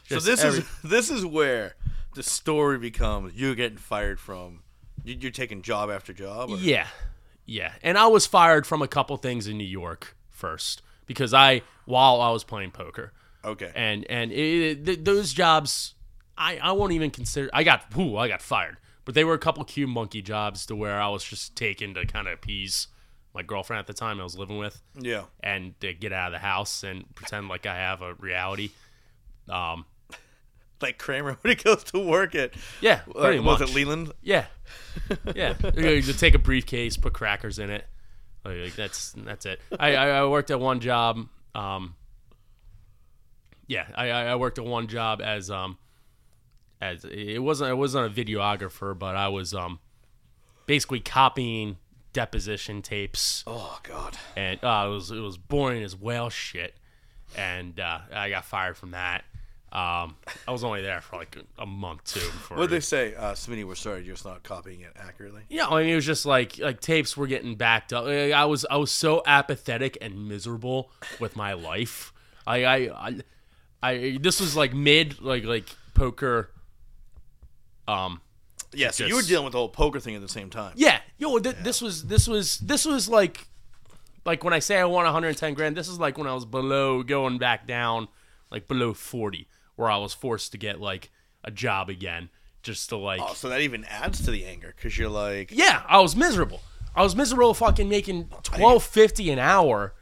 So this every- is <laughs> this is where the story becomes you're getting fired from. you- You're taking job after job. Or? Yeah, yeah. And I was fired from a couple things in New York first because I while I was playing poker, Okay. and and it, th- those jobs, I I won't even consider. I got whoo, I got fired, but they were a couple cube monkey jobs to where I was just taken to kind of appease my girlfriend at the time I was living with, yeah. and to get out of the house and pretend like I have a reality. Um, Like Kramer <laughs> when he goes to work at. yeah, uh, pretty was much. it Leland? Yeah, <laughs> yeah. you just take a briefcase, put crackers in it. Like, that's that's it. I, I I worked at one job. Um, yeah, I I I worked at one job as um as it wasn't I wasn't a videographer, but I was um basically copying deposition tapes Oh God. and uh, it was it was boring as whale shit, and uh, I got fired from that. Um, I was only there for like a, month too. Before What did they say? Uh, Smitty, we're sorry, you're just not copying it accurately. Yeah, I mean, it was just like like tapes were getting backed up. Like, I was I was so apathetic and miserable with my life. I I I, I this was like mid like like poker. Um. Yeah, so you were dealing with the whole poker thing at the same time. Yeah. Yo. Th- This was this was this was like like when I say I won 110 grand. This is like when I was below going back down like below 40, where I was forced to get like a job again just to like. Oh, so that even adds to the anger because you're like, Yeah, I was miserable. I was miserable fucking making twelve fifty an hour.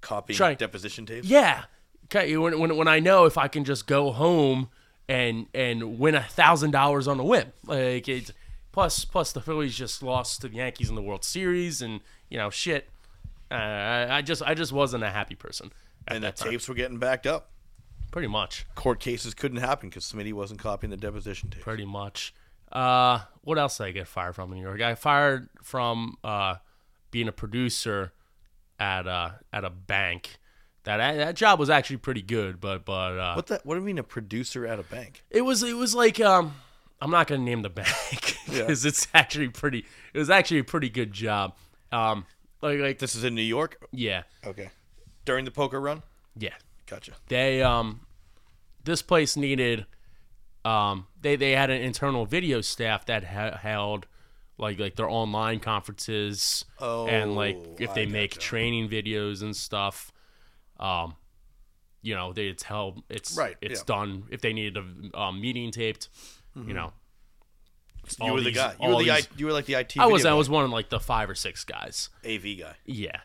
copying Try- deposition tapes. Yeah. Okay, when, when, when I know if I can just go home and and win a thousand dollars on the whim. Like it plus plus the Phillies just lost to the Yankees in the World Series and you know shit. Uh, I, I just I just wasn't a happy person and the time. tapes were getting backed up. Pretty much. Court cases couldn't happen because Smitty wasn't copying the deposition tape. Pretty much. Uh, what else did I get fired from in New York? I got fired from uh, being a producer at uh, at a bank. That that job was actually pretty good, but but uh, What that? What do you mean a producer at a bank? it was it was like um, I'm not gonna name the bank <laughs> Yeah. because it's actually pretty. It was actually a pretty good job. Um, like like This is in New York. yeah Okay. During the poker run. yeah Gotcha. they um this place needed um they they had an internal video staff that ha- held like like their online conferences and like if Oh, they I make gotcha. training videos and stuff um you know they tell it's Right, it's yeah. Mm-hmm. done if they needed a um, meeting taped you know You all were the these- guy. You were the I, you were like the IT. I was I was one of like the five or six guys AV guy. yeah.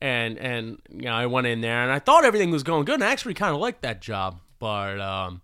And and you know, I went in there and I thought everything was going good and I actually kind of liked that job. But um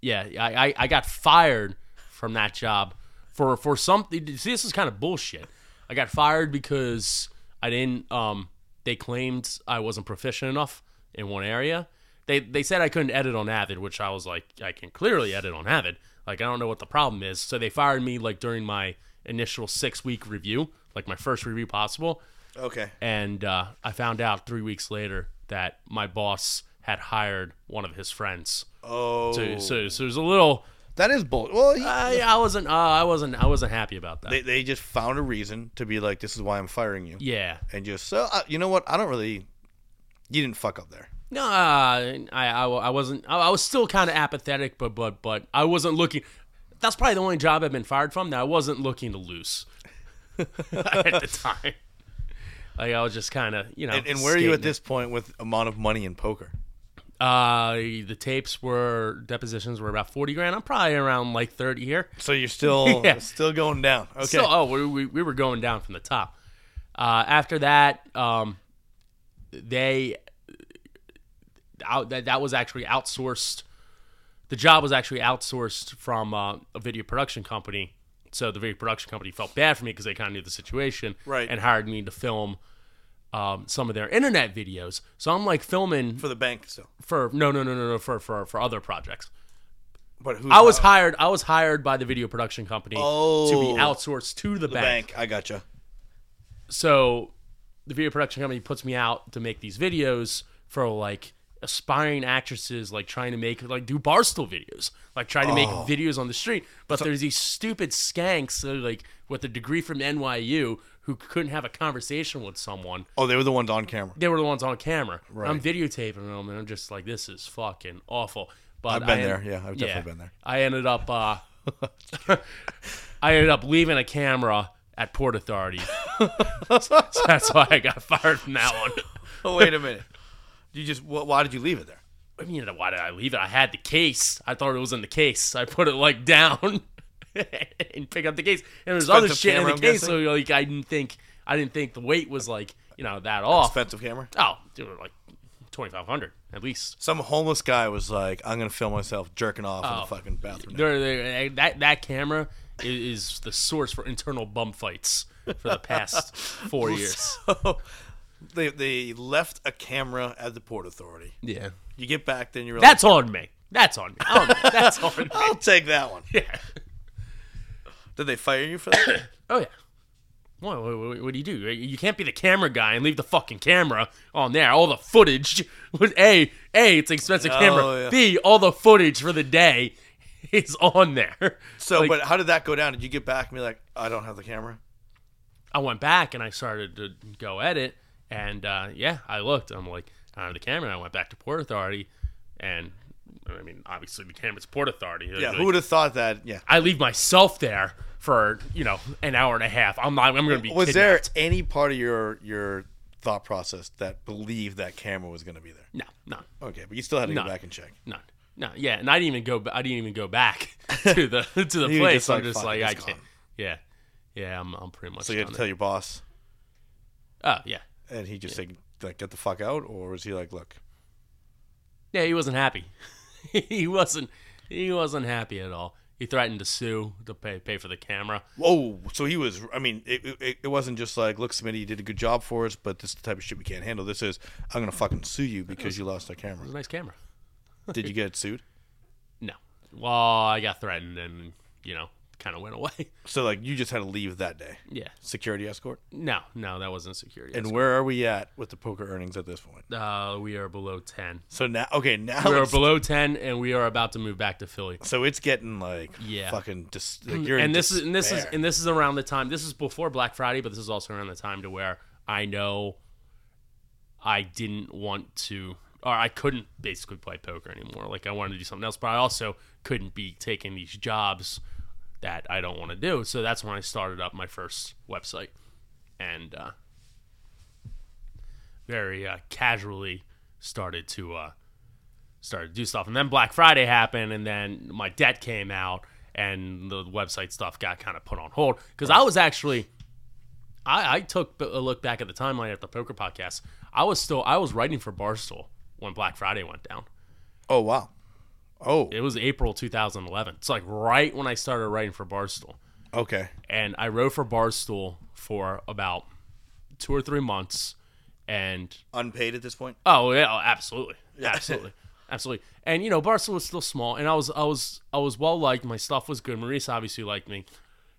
yeah, I, I, I got fired from that job for for something see this is kind of bullshit. I got fired because I didn't um they claimed I wasn't proficient enough in one area. They they said I couldn't edit on Avid, which I was like I can clearly edit on Avid. Like I don't know what the problem is. So they fired me like during my initial 6 week review, like my first review possible Okay. and uh, I found out three weeks later that my boss had hired one of his friends. Oh, So, so, so there's a little. that is bull. Well, he- I, I wasn't. Uh, I wasn't. I wasn't happy about that. they they just found a reason to be like, this is why I'm firing you, yeah. and just so uh, you know what? I don't really. You didn't fuck up there. No, uh, I, I, I wasn't. I, I was still kind of apathetic, but but but I wasn't looking. That's probably the only job I've been fired from that I wasn't looking to lose <laughs> at the time. Like I was just kind of, you know. And, and where are you at this point with amount of money in poker? Uh, the tapes were depositions were about forty grand. I'm probably around like thirty here. So you're still <laughs> Yeah. still going down. Okay. So, oh, we, we, we were going down from the top. Uh, after that, um, they out, that that was actually outsourced. The job was actually outsourced from uh, a video production company. So the video production company felt bad for me because they kind of knew the situation, Right. And hired me to film um, some of their internet videos. So I'm like filming for the bank still. for no, no, no, no, no, for for for other projects. But who's I was hired. I was hired by the video production company to Oh. be outsourced to the, the bank. bank. I gotcha. So the video production company puts me out to make these videos for like aspiring actresses, like trying to make like do barstool videos, like trying to make Oh. videos on the street. But there's these stupid skanks, uh, like with a degree from NYU, who couldn't have a conversation with someone. Oh, they were the ones on camera. They were the ones on camera. Right. I'm videotaping them, and I'm just like, this is fucking awful. But I've been I- there. Yeah, I've definitely been there. I ended up uh, <laughs> <laughs> I ended up leaving a camera at Port Authority. so <laughs> that's why I got fired from that one. Oh, wait a minute. You just wh- why did you leave it there? I mean, why did I leave it? I had the case. I thought it was in the case. I put it like down <laughs> and pick up the case. And there's other shit camera, in I'm the case. So like I didn't think I didn't think the weight was like you know that off. Expensive camera. Oh, dude, like twenty five hundred at least. Some homeless guy was like, "I'm gonna film myself jerking off in Oh. the fucking bathroom." There, there, eh, that that camera is, is the source for internal bum fights for the past <laughs> four years. They they left a camera at the port authority. Yeah, You get back, then you're like, that's on me. That's on me. Oh, <laughs> that's on me. "I'll take that one." Yeah. Did they fire you for that? <coughs> Oh yeah. What, what, what, what do you do? You can't be the camera guy and leave the fucking camera on there. All the footage was a a. It's an expensive Oh, camera. yeah. B all the footage for the day <laughs> is on there. so, Like, but how did that go down? Did you get back and be like, "I don't have the camera"? I went back and I started to go edit, and uh, yeah, I looked. I'm like, I have the camera. And I went back to Port Authority, and I mean, obviously the camera's Port Authority. Yeah, Like, who would have thought that? Yeah. I leave myself there for you know an hour and a half. I'm not. I'm going to be. Was there any part of your your thought process that believed that camera was going to be there? No, no, Okay, but you still had to No. go back and check. no, no. Yeah, and I didn't even go. I didn't even go back <laughs> to the to the place. just I'm like, just "Fuck like I can't. Yeah, yeah. I'm. I'm pretty much. So you had to tell it. your boss, Oh yeah, and he just said, like, "Get the fuck out," or was he like, "Look, yeah. He wasn't happy. <laughs> he wasn't. He wasn't happy at all. He threatened to sue to pay pay for the camera. whoa"? So he was. I mean, it, it, it wasn't just like, "Look, Smitty, you did a good job for us, but this is the type of shit we can't handle." This is, "I'm gonna fucking sue you because you lost our camera. It camera." was a nice camera. Did you get sued? <laughs> No. Well, I got threatened and you know kind of went away. <laughs> So like, you just had to leave that day. yeah. Security escort. No, no, that wasn't security. And where are we at with the poker earnings at this point? uh, we are below ten. So now, okay, now We are below ten, and we are about to move back to Philly. so it's getting like Yeah. fucking dis- like you're in and this is and this is and this is around the time. This is before Black Friday, but this is also around the time to where I know I didn't want to, or I couldn't basically play poker anymore. Like I wanted to do something else, but I also couldn't be taking these jobs that I don't want to do. So that's when I started up my first website, and uh, very uh, casually started to uh, started to do stuff. And then Black Friday happened, and then my debt came out, and the website stuff got kind of put on hold because I was actually. I, I took a look back at the timeline at the poker podcast. I was still I was writing for Barstool when Black Friday went down. oh wow, oh It was April 2011. It's like right when I started writing for Barstool, okay, and I wrote for Barstool for about two or three months, and unpaid at this point. Oh yeah, oh, absolutely, absolutely, <laughs> absolutely. And you know, Barstool was still small, and I was, I was, I was well liked. My stuff was good. Maurice obviously liked me,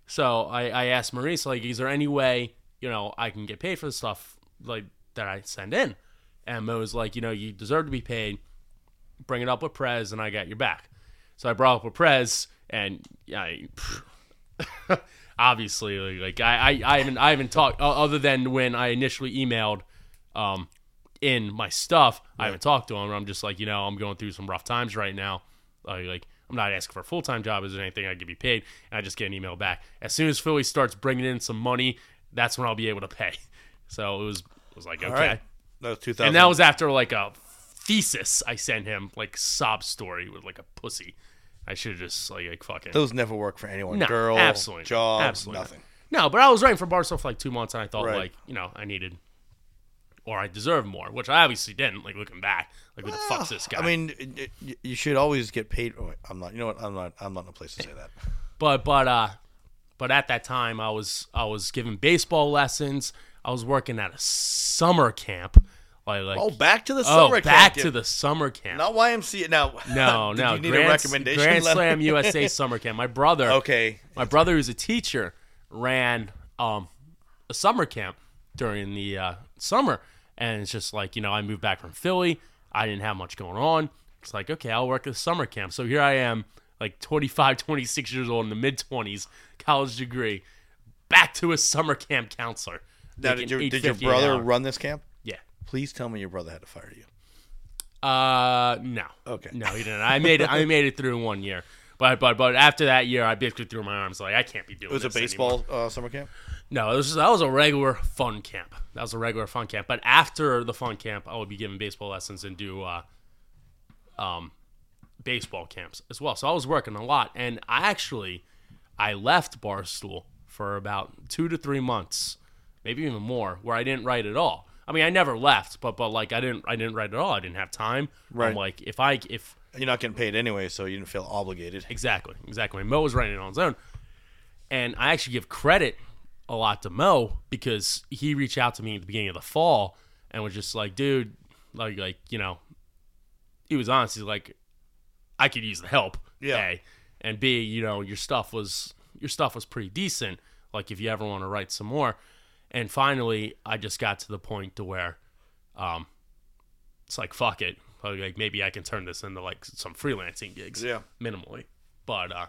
so I, I asked Maurice like, is there any way you know I can get paid for the stuff like that I send in? And Mo was like, you know, you deserve to be paid. Bring it up with Prez, and I got your back. So I brought up with Prez, and I. <laughs> obviously like, I, I I haven't I haven't talked other than when I initially emailed um in my stuff I haven't talked to him. I'm just like you know I'm going through some rough times right now. Like, like I'm not asking for a full time job. Is there anything I can be paid? And I just get an email back. As soon as Philly starts bringing in some money that's when I'll be able to pay. <laughs> So it was it was like okay right, that was 2000. and that was after like a thesis I sent him like sob story with like a pussy I should have just like, like fucking those never work for anyone. no, Girl, absolutely, job, absolutely nothing. No, but I was writing for Barstool for like two months, and I thought Right. like you know I needed, or I deserve more, which I obviously didn't. Like looking back, like who the fuck's this guy? I mean, it- it- you should always get paid. Oh, wait, I'm not. You know what? I'm not. I'm not in a place to say that. but but uh, but at that time, I was I was giving baseball lessons. I was working at a summer camp, like like Oh, back to the summer camp. oh, summer back camp. to the summer camp. not YMCA. Now, No, <laughs> no. You need Grand, a recommendation. Grand letter? Slam <laughs> USA summer camp. My brother, Okay. my brother who's a teacher, ran um, a summer camp during the uh, summer, and it's just like you know, I moved back from Philly. I didn't have much going on. It's like okay, I'll work at the summer camp. So here I am, like 25, <laughs> 26 years old in the mid 20s, college degree, back to a summer camp counselor. Now, did your, did your brother run this camp? Please tell me your brother had to fire you. Uh, no. Okay. No, he didn't. I made it. I made it through one year, but but but after that year, I basically threw my arms like I can't be doing. It was a baseball uh, summer camp. No, it was that was a regular fun camp. That was a regular fun camp. But after the fun camp, I would be giving baseball lessons and do uh, um, baseball camps as well. So I was working a lot, and I actually I left Barstool for about two to three months, maybe even more, where I didn't write at all. I mean, I never left, but but like I didn't I didn't write at all. I didn't have time. Right. I'm like if I if You're not getting paid anyway, so you didn't feel obligated. Exactly, exactly. Mo was writing it on his own, and I actually give credit a lot to Mo because he reached out to me at the beginning of the fall and was just like, "Dude, like, like you know," he was honest. He's like, "I could use the help." Yeah. A, and B, you know, your stuff was your stuff was pretty decent. Like, if you ever want to write some more, and finally, I just got to the point to where, um, it's like fuck it. Like, maybe I can turn this into like some freelancing gigs Yeah. minimally. But uh,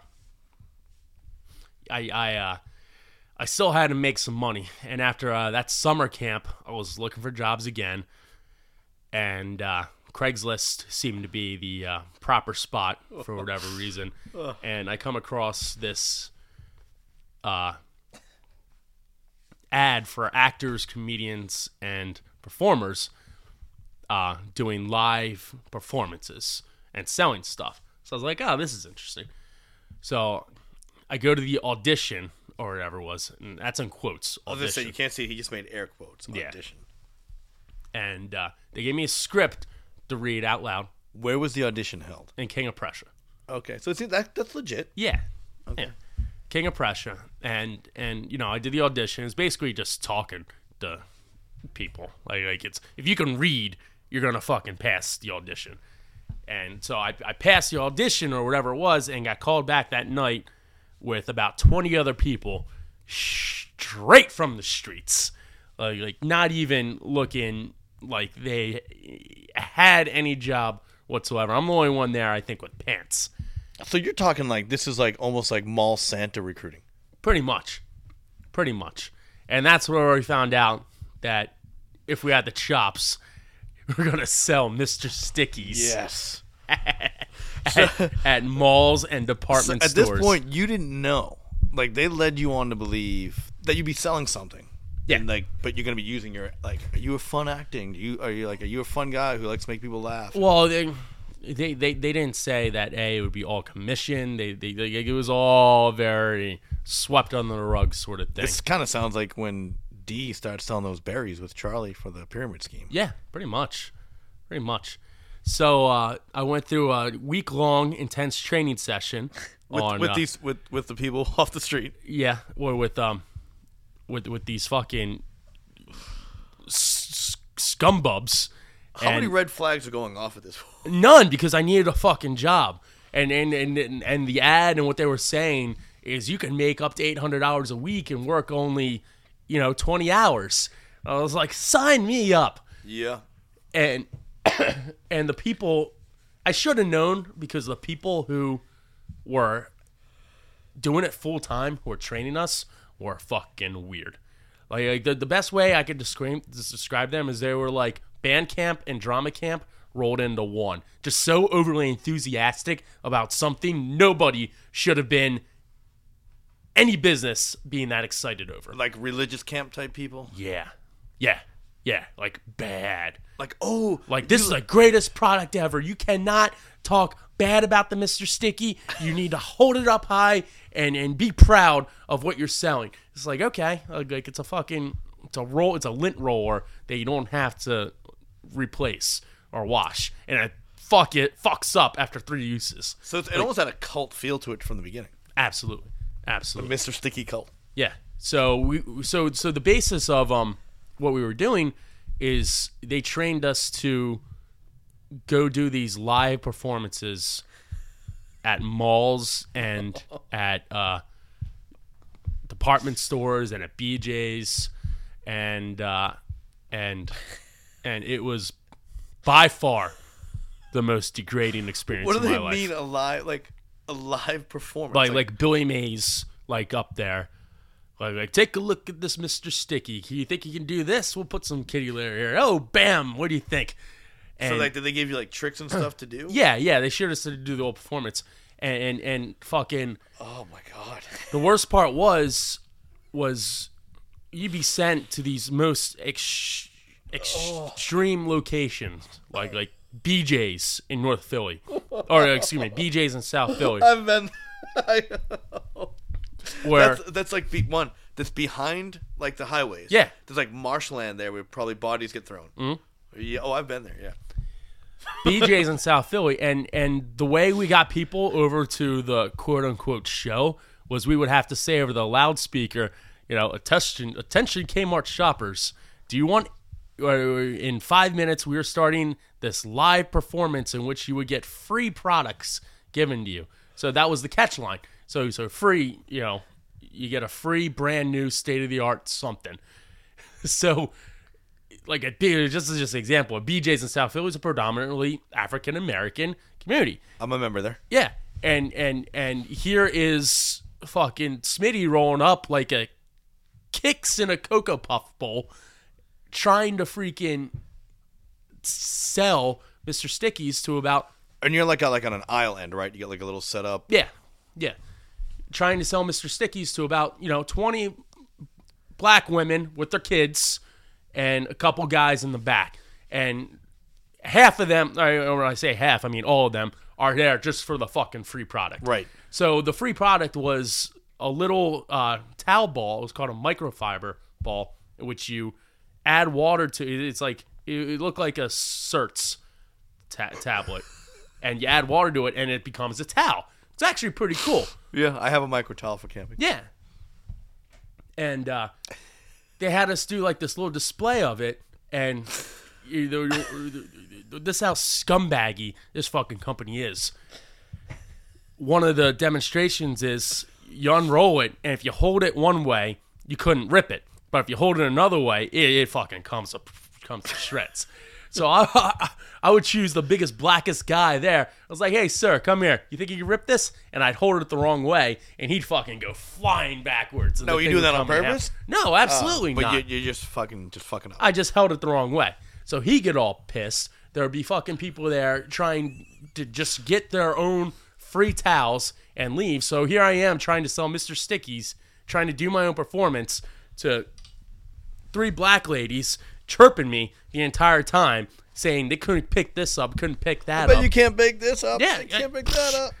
I I uh, I still had to make some money, and after uh, that summer camp, I was looking for jobs again, and uh, Craigslist seemed to be the uh, proper spot for whatever reason, <laughs> and I come across this uh, ad for actors, comedians, and performers uh, doing live performances and selling stuff. So I was like, oh, this is interesting. So I go to the audition or whatever it was, and that's in quotes. I was gonna say you can't see. He just made air quotes. Yeah. Audition. and uh, they gave me a script to read out loud Where was the audition held? in King of Prussia. Okay, so it's that that's legit. Yeah. Yeah. King of Prussia. And and you know, I did the audition. It's basically just talking to people. Like like it's if you can read, you're gonna fucking pass the audition. And so I, I passed the audition or whatever it was and got called back that night with about 20 other people straight from the streets. Like, like not even looking like they had any job whatsoever. I'm the only one there, I think, with pants. So you're talking like this is like almost like mall Santa recruiting. Pretty much. Pretty much. And that's where we found out that if we had the chops, <laughs> we're going to sell Mr. Stickies Yes. <laughs> at, at malls and department At stores. At this point, you didn't know. Like they led you on to believe that you'd be selling something. Yeah. And like, but you're gonna be using your like. Are you a fun acting? Do you are you like? Are you a fun guy who likes to make people laugh? Well, they, they they they didn't say that a it would be all commission. They, they, they it was all very swept under the rug sort of thing. This kind of sounds like when Dee starts selling those berries with Charlie for the pyramid scheme. Yeah, pretty much, pretty much. So uh, I went through a week long intense training session <laughs> With, on with uh, these with with the people <laughs> off the street. Yeah, or with um, with with these fucking s- s- scumbubs. How many red flags are going off at this point? None, because I needed a fucking job. And and and and, the ad and what they were saying is you can make up to eight hundred dollars a week and work only, you know, twenty hours. I was like, sign me up. Yeah. And <coughs> and the people, I should have known because the people who were doing it full time, who were training us, were fucking weird. Like, like the, the best way I could describe describe them is they were like band camp and drama camp rolled into one. Just so overly enthusiastic about something nobody should have been any business being that excited over. Like religious camp type people. Yeah. Yeah. Yeah. Like bad. Like oh, Like this is the greatest product ever. You cannot talk bad about the Mr. Sticky. You need to hold it up high and and be proud of what you're selling. It's like okay, like like it's a fucking it's a roll. It's a lint roller that you don't have to replace or wash, and it fuck it fucks up after three uses. So it's, it almost had a cult feel to it from the beginning. Absolutely, absolutely. Mr. Sticky cult. Yeah. So we so so the basis of um what we were doing is they trained us to go do these live performances at malls and <laughs> at uh, department stores and at BJ's and uh, and and it was by far the most degrading experience What do they life mean a live like a live performance? like like Billy Mays like up there. Like, like take a look at this Mr. Sticky. You think you can do this? We'll put some kitty litter here. Oh, bam! What do you think? And so like did they give you like tricks and stuff to do? <clears throat> yeah, yeah, they showed us to do the whole performance, and and, and fucking Oh my god. <laughs> the worst part was was you'd be sent to these most ex- extreme locations like like BJ's in North Philly, or excuse me, BJ's in South Philly, I've been I, <laughs> <laughs> where that's that's like be, one that's behind like the highways. Yeah. There's like marshland there where probably bodies get thrown. Mm-hmm. Yeah. Oh, I've been there. Yeah. BJ's in South Philly, and and the way we got people over to the quote unquote show was we would have to say over the loudspeaker, you know, attention, attention, Kmart shoppers, do you want? In five minutes, we are starting this live performance in which you would get free products given to you. So that was the catch line. So so free, you know, you get a free brand new state of the art something. <laughs> So like a just as just an example, BJ's in South Philly is a predominantly African American community. I'm a member there. Yeah, and and and here is fucking Smitty rolling up like a Kix in a cocoa puff bowl, trying to freaking sell Mr. Stickies to about And you're like a, like on an aisle end, right? You get like a little setup. yeah yeah, trying to sell Mr. Stickies to about you know twenty black women with their kids and a couple guys in the back. And half of them, or when I say half, I mean all of them, are there just for the fucking free product. Right. So the free product was a little uh, towel ball. It was called a microfiber ball, which you add water to. It. It's like, it looked like a Certs ta- tablet. And you add water to it, and it becomes a towel. It's actually pretty cool. Yeah, I have a micro towel for camping. Yeah. And uh, they had us do like this little display of it, and you know, this is how scumbaggy this fucking company is. One of the demonstrations is you unroll it, and if you hold it one way, you couldn't rip it, but if you hold it another way, it, it fucking comes up comes to shreds. So I, I I would choose the biggest blackest guy there. I was like, "Hey, sir, come here. You think you can rip this?" And I'd hold it the wrong way, and he'd fucking go flying backwards. No, you thing do that on come in half. purpose? No, oh, absolutely But not. But you, you're just fucking just fucking up. I just held it the wrong way. So he get all pissed. There'd be fucking people there trying to just get their own free towels and leave. So here I am trying to sell Mr. Stickies, trying to do my own performance to three black ladies chirping me the entire time, saying they couldn't pick this up, couldn't pick that but up. But you can't pick this up. Yeah, you can't I- bake that up.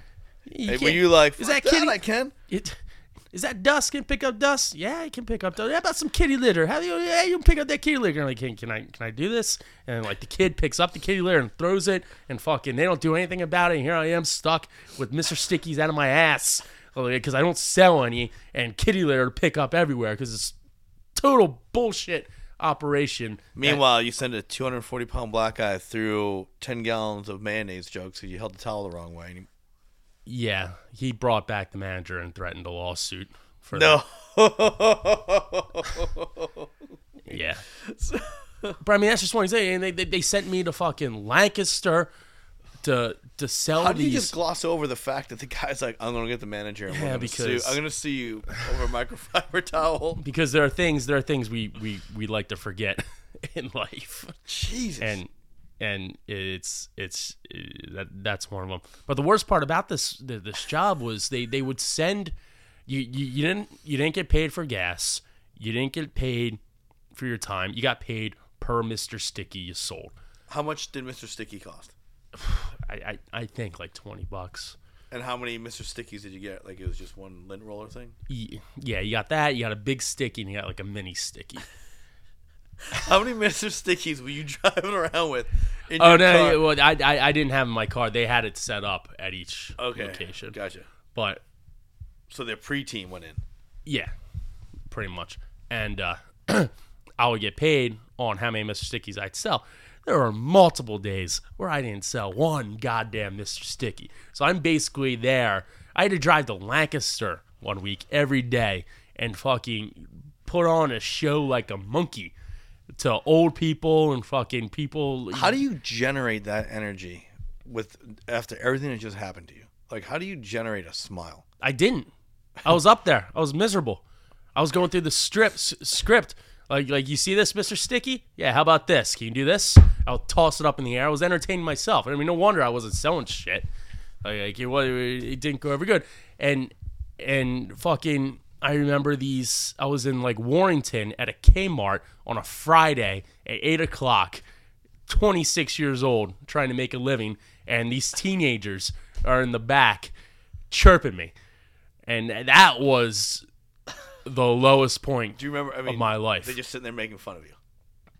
You Hey, were you like, is that that, kitty? I can. It, is that dust? Can pick up dust? Yeah, I can pick up dust. How about some kitty litter? How do you? Yeah, you can pick up that kitty litter. And I'm like, can, can I? Can I do this? And like the kid picks up the kitty litter and throws it, and fucking they don't do anything about it. And here I am stuck with Mister Stickies out of my ass because I don't sell any, and kitty litter to pick up everywhere because it's total bullshit operation. Meanwhile, you send a 240 pound black guy through 10 gallons of mayonnaise jokes because you held the towel the wrong way. And he- Yeah, he brought back the manager and threatened a lawsuit for that. no. <laughs> Yeah. but I mean, that's just one thing. And they, they, they sent me to fucking Lancaster to to sell How do you these. just gloss over the fact that the guy's like, I'm going to get the manager. And Yeah, gonna because-. I'm going to see you over a microfiber <laughs> towel. because there are things there are things we, we, we like to forget <laughs> in life. Jesus. And and it's it's uh, that that's one of them. But the worst part about this th- this job was they, they would send you, you you didn't you didn't get paid for gas. You didn't get paid for your time. You got paid per Mr. Sticky you sold. how much did Mr. Sticky cost? <sighs> I, I, I think like twenty bucks. And how many Mr. Stickies did you get? Like it was just one lint roller thing? Yeah, you got that. You got a big sticky, and you got like a mini sticky. <laughs> How many Mr. Stickies were you <laughs> driving around with? In Oh no, car? well, I, I I didn't have in my car. They had it set up at each Okay, location. gotcha. But So their pre-team went in. yeah, pretty much. And uh, <clears throat> I would get paid on how many Mr. Stickies I'd sell. There were multiple days where I didn't sell one goddamn Mr. Sticky. So I'm basically there. I had to drive to Lancaster one week every day and fucking put on a show like a monkey to old people and fucking people. How do you generate that energy with after everything that just happened to you? Like, how do you generate a smile? I didn't. I was up there. I was miserable. I was going through the strip s- script. Like, like you see this, Mister Sticky? Yeah. How about this? Can you do this? I'll toss it up in the air. I was entertaining myself. I mean, no wonder I wasn't selling shit. Like, like it, was, it didn't go ever good. And and fucking, I remember these. I was in like Warrington at a Kmart on a Friday at eight o'clock. 26 years old, trying to make a living, and these teenagers are in the back chirping me. And that was the lowest point Do you remember? I mean, of my life. They're just sitting there making fun of you.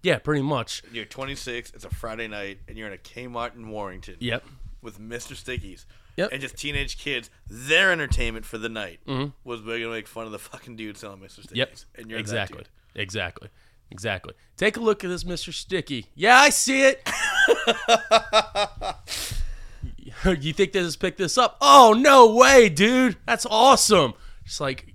yeah, pretty much. You're 26. It's a Friday night, and you're in a Kmart in Warrington Yep. with Mr. Stickies. Yep. And just teenage kids. Their entertainment for the night was we're gonna make fun of the fucking dude selling Mr. Stickies. Mm-hmm. Yep. And you're exactly. Exactly. Exactly. Take a look at this Mr. Sticky. Yeah, I see it. <laughs> you think they just picked this up? Oh no way, dude! That's awesome. It's like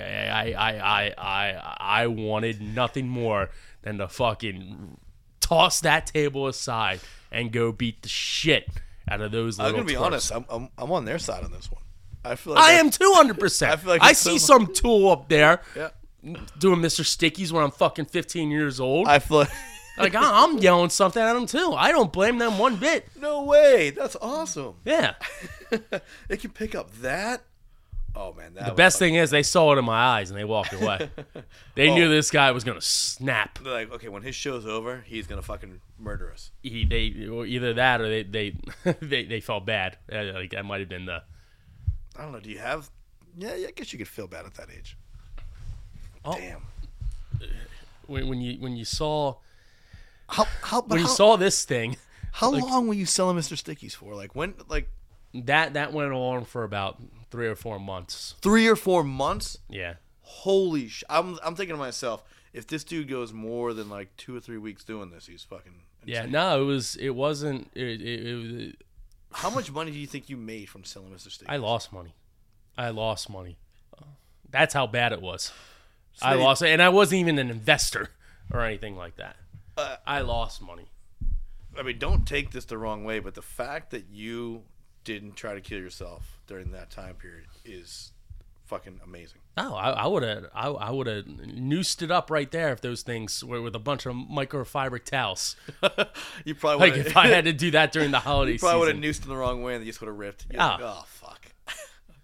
I I I I I I wanted nothing more than to fucking toss that table aside and go beat the shit out of those I'm gonna be twerps. honest. I'm, I'm I'm on their side on this one. I feel like I am two hundred percent. I feel like I see so- some tool up there Yeah. doing Mr. Stickies when I'm fucking 15 years old. I feel like <laughs> I'm yelling something at them too. I don't blame them one bit. no way. That's awesome. Yeah. <laughs> they can pick up that. Oh man, that The best thing is they saw it in my eyes and they walked away. <laughs> They knew this guy was gonna snap. They're like, okay, when his show's over, he's gonna fucking murder us. He, they either that or they they <laughs> they, they felt bad. Uh, Like that might have been the. I don't know. Do you have? Yeah, yeah. I guess you could feel bad at that age. Oh. Damn. When, when you when you saw How how when you how, saw this thing, how long were you selling Mr. Stickies for? Like when? Like that that went on for about three or four months. three or four months? Yeah. Holy sh! I'm I'm thinking to myself, if this dude goes more than like two or three weeks doing this, he's fucking. Yeah. No, it was it wasn't it, it, it was How much money do you think you made from selling Mr. Stickies? I lost money. I lost money. That's how bad it was. I lost it, and I wasn't even an investor or anything like that. Uh, I lost money. I mean, don't take this the wrong way, but the fact that you didn't try to kill yourself during that time period is fucking amazing. Oh, I would have, I, I would have noosed it up right there if those things were with a bunch of microfiber towels. <laughs> You probably Like would if I had to <laughs> do that during the holiday probably would have noosed in the wrong way and they just would have ripped. You're Ah. like, oh fuck. <laughs>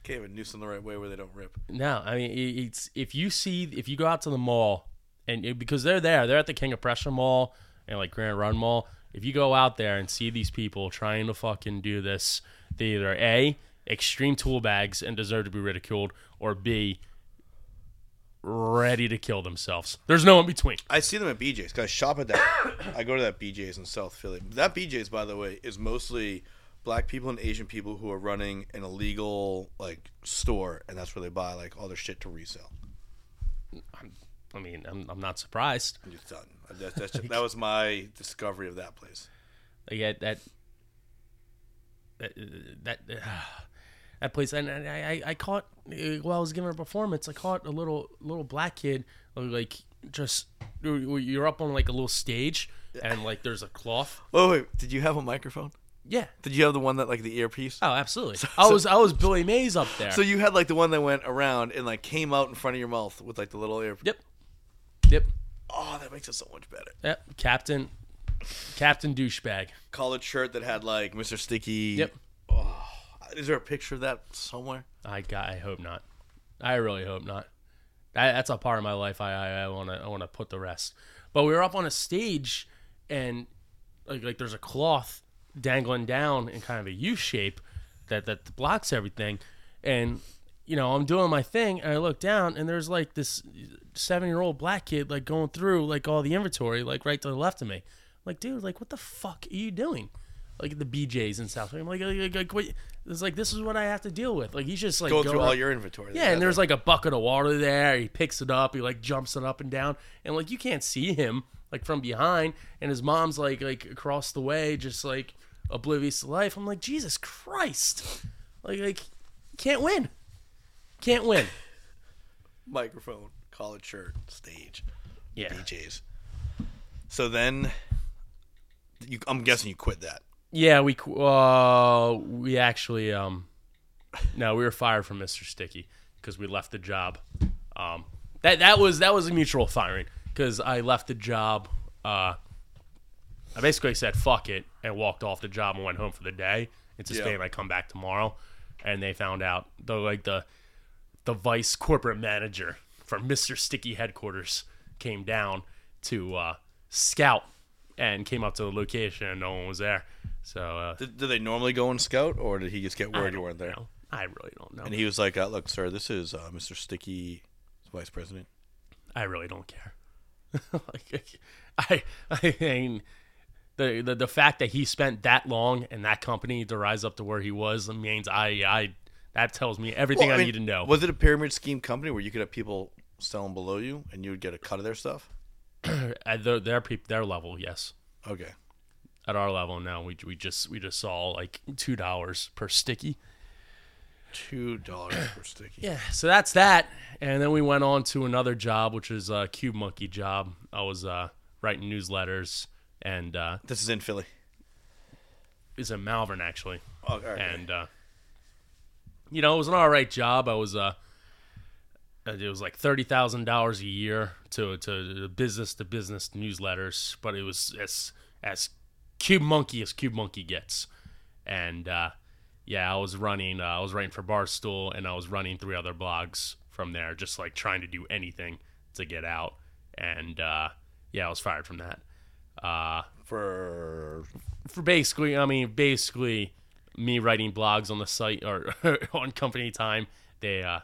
Can't even noose them the right way where they don't rip. No, I mean it's if you see if you go out to the mall and it- because they're there, they're at the King of Prussia Mall and like Granite Run Mall. If you go out there and see these people trying to fucking do this, they either a extreme tool bags and deserve to be ridiculed, or b ready to kill themselves. There's no in between. I see them at BJ's because I shop at that. <coughs> I go to that BJ's in South Philly. That BJ's, by the way, is mostly black people and Asian people who are running an illegal like store, and that's where they buy like all their shit to resell. I mean, I'm, I'm not surprised. I'm done. That, that's just, that was my discovery of that place. Like that that that that, that place. And I, I I caught uh, while I was giving a performance, I caught a little little black kid uh, like just you're up on like a little stage and like there's a cloth. Oh wait, did you have a microphone? Yeah. Did you have the one that like the earpiece? Oh, absolutely. I was I was Billy Mays up there. So you had like the one that went around and like came out in front of your mouth with like the little ear. yep. Yep. Oh, that makes it so much better. Yep. Captain Captain douchebag. Collared shirt that had like Mr. Sticky. Yep. Oh, is there a picture of that somewhere? I got. I hope not. I really hope not. That, that's a part of my life. I I, I want to I want to put the rest. But we were up on a stage, and like like there's a cloth dangling down in kind of a U shape that that blocks everything, and you know, I'm doing my thing, and I look down, and there's like this seven year old black kid like going through like all the inventory, like right to the left of me. like, dude, like what the fuck are you doing? Like the BJ's and stuff. I'm like, like, like what? It's like this is what I have to deal with. Like he's just like Go through all your inventory. yeah, and there's like a bucket of water there. He picks it up. He like jumps it up and down, and like you can't see him like from behind. And his mom's like like across the way, just like oblivious to life. I'm like Jesus Christ, like like can't win, can't win. microphone, collared shirt, stage, Yeah, BJ's. So then, you, I'm guessing you quit that. yeah. We uh we actually um no we were fired from Mr. Sticky because we left the job. Um that that was that was a mutual firing because I left the job. Uh, I basically said fuck it and walked off the job and went home for the day, anticipating Yeah. I come back tomorrow. And they found out the like the the vice corporate manager from Mr. Sticky headquarters came down to uh, scout and came up to the location and no one was there. So uh, Did, did they normally go and scout, or did he just get word you weren't there? know. I really don't know. And he was like, uh, "Look, sir, this is uh, Mr. Sticky, vice president." I really don't care. <laughs> like, I I mean the, the the fact that he spent that long in that company to rise up to where he was means I I that tells me everything Well, I, mean, need to know. Was it a pyramid scheme company where you could have people selling below you, and you would get a cut of their stuff? <clears throat> At their their peop, their level, yes. Okay. At our level now, we we just we just saw like two dollars per sticky. Two dollars per sticky. Yeah, so that's that. And then we went on to another job, which is a Cube Monkey job. I was uh, writing newsletters, and uh, This is in Philly. it's in Malvern actually. Oh, okay. and uh, you know it was an all right job. I was uh, it was like thirty thousand dollars a year to to business to business newsletters, but it was as as Cube Monkey as Cube Monkey gets, and uh, yeah, I was running. Uh, I was writing for Barstool, and I was running three other blogs from there, just like trying to do anything to get out, and uh, yeah, I was fired from that. Uh, for for basically, I mean, basically me writing blogs on the site or <laughs> on company time. They uh,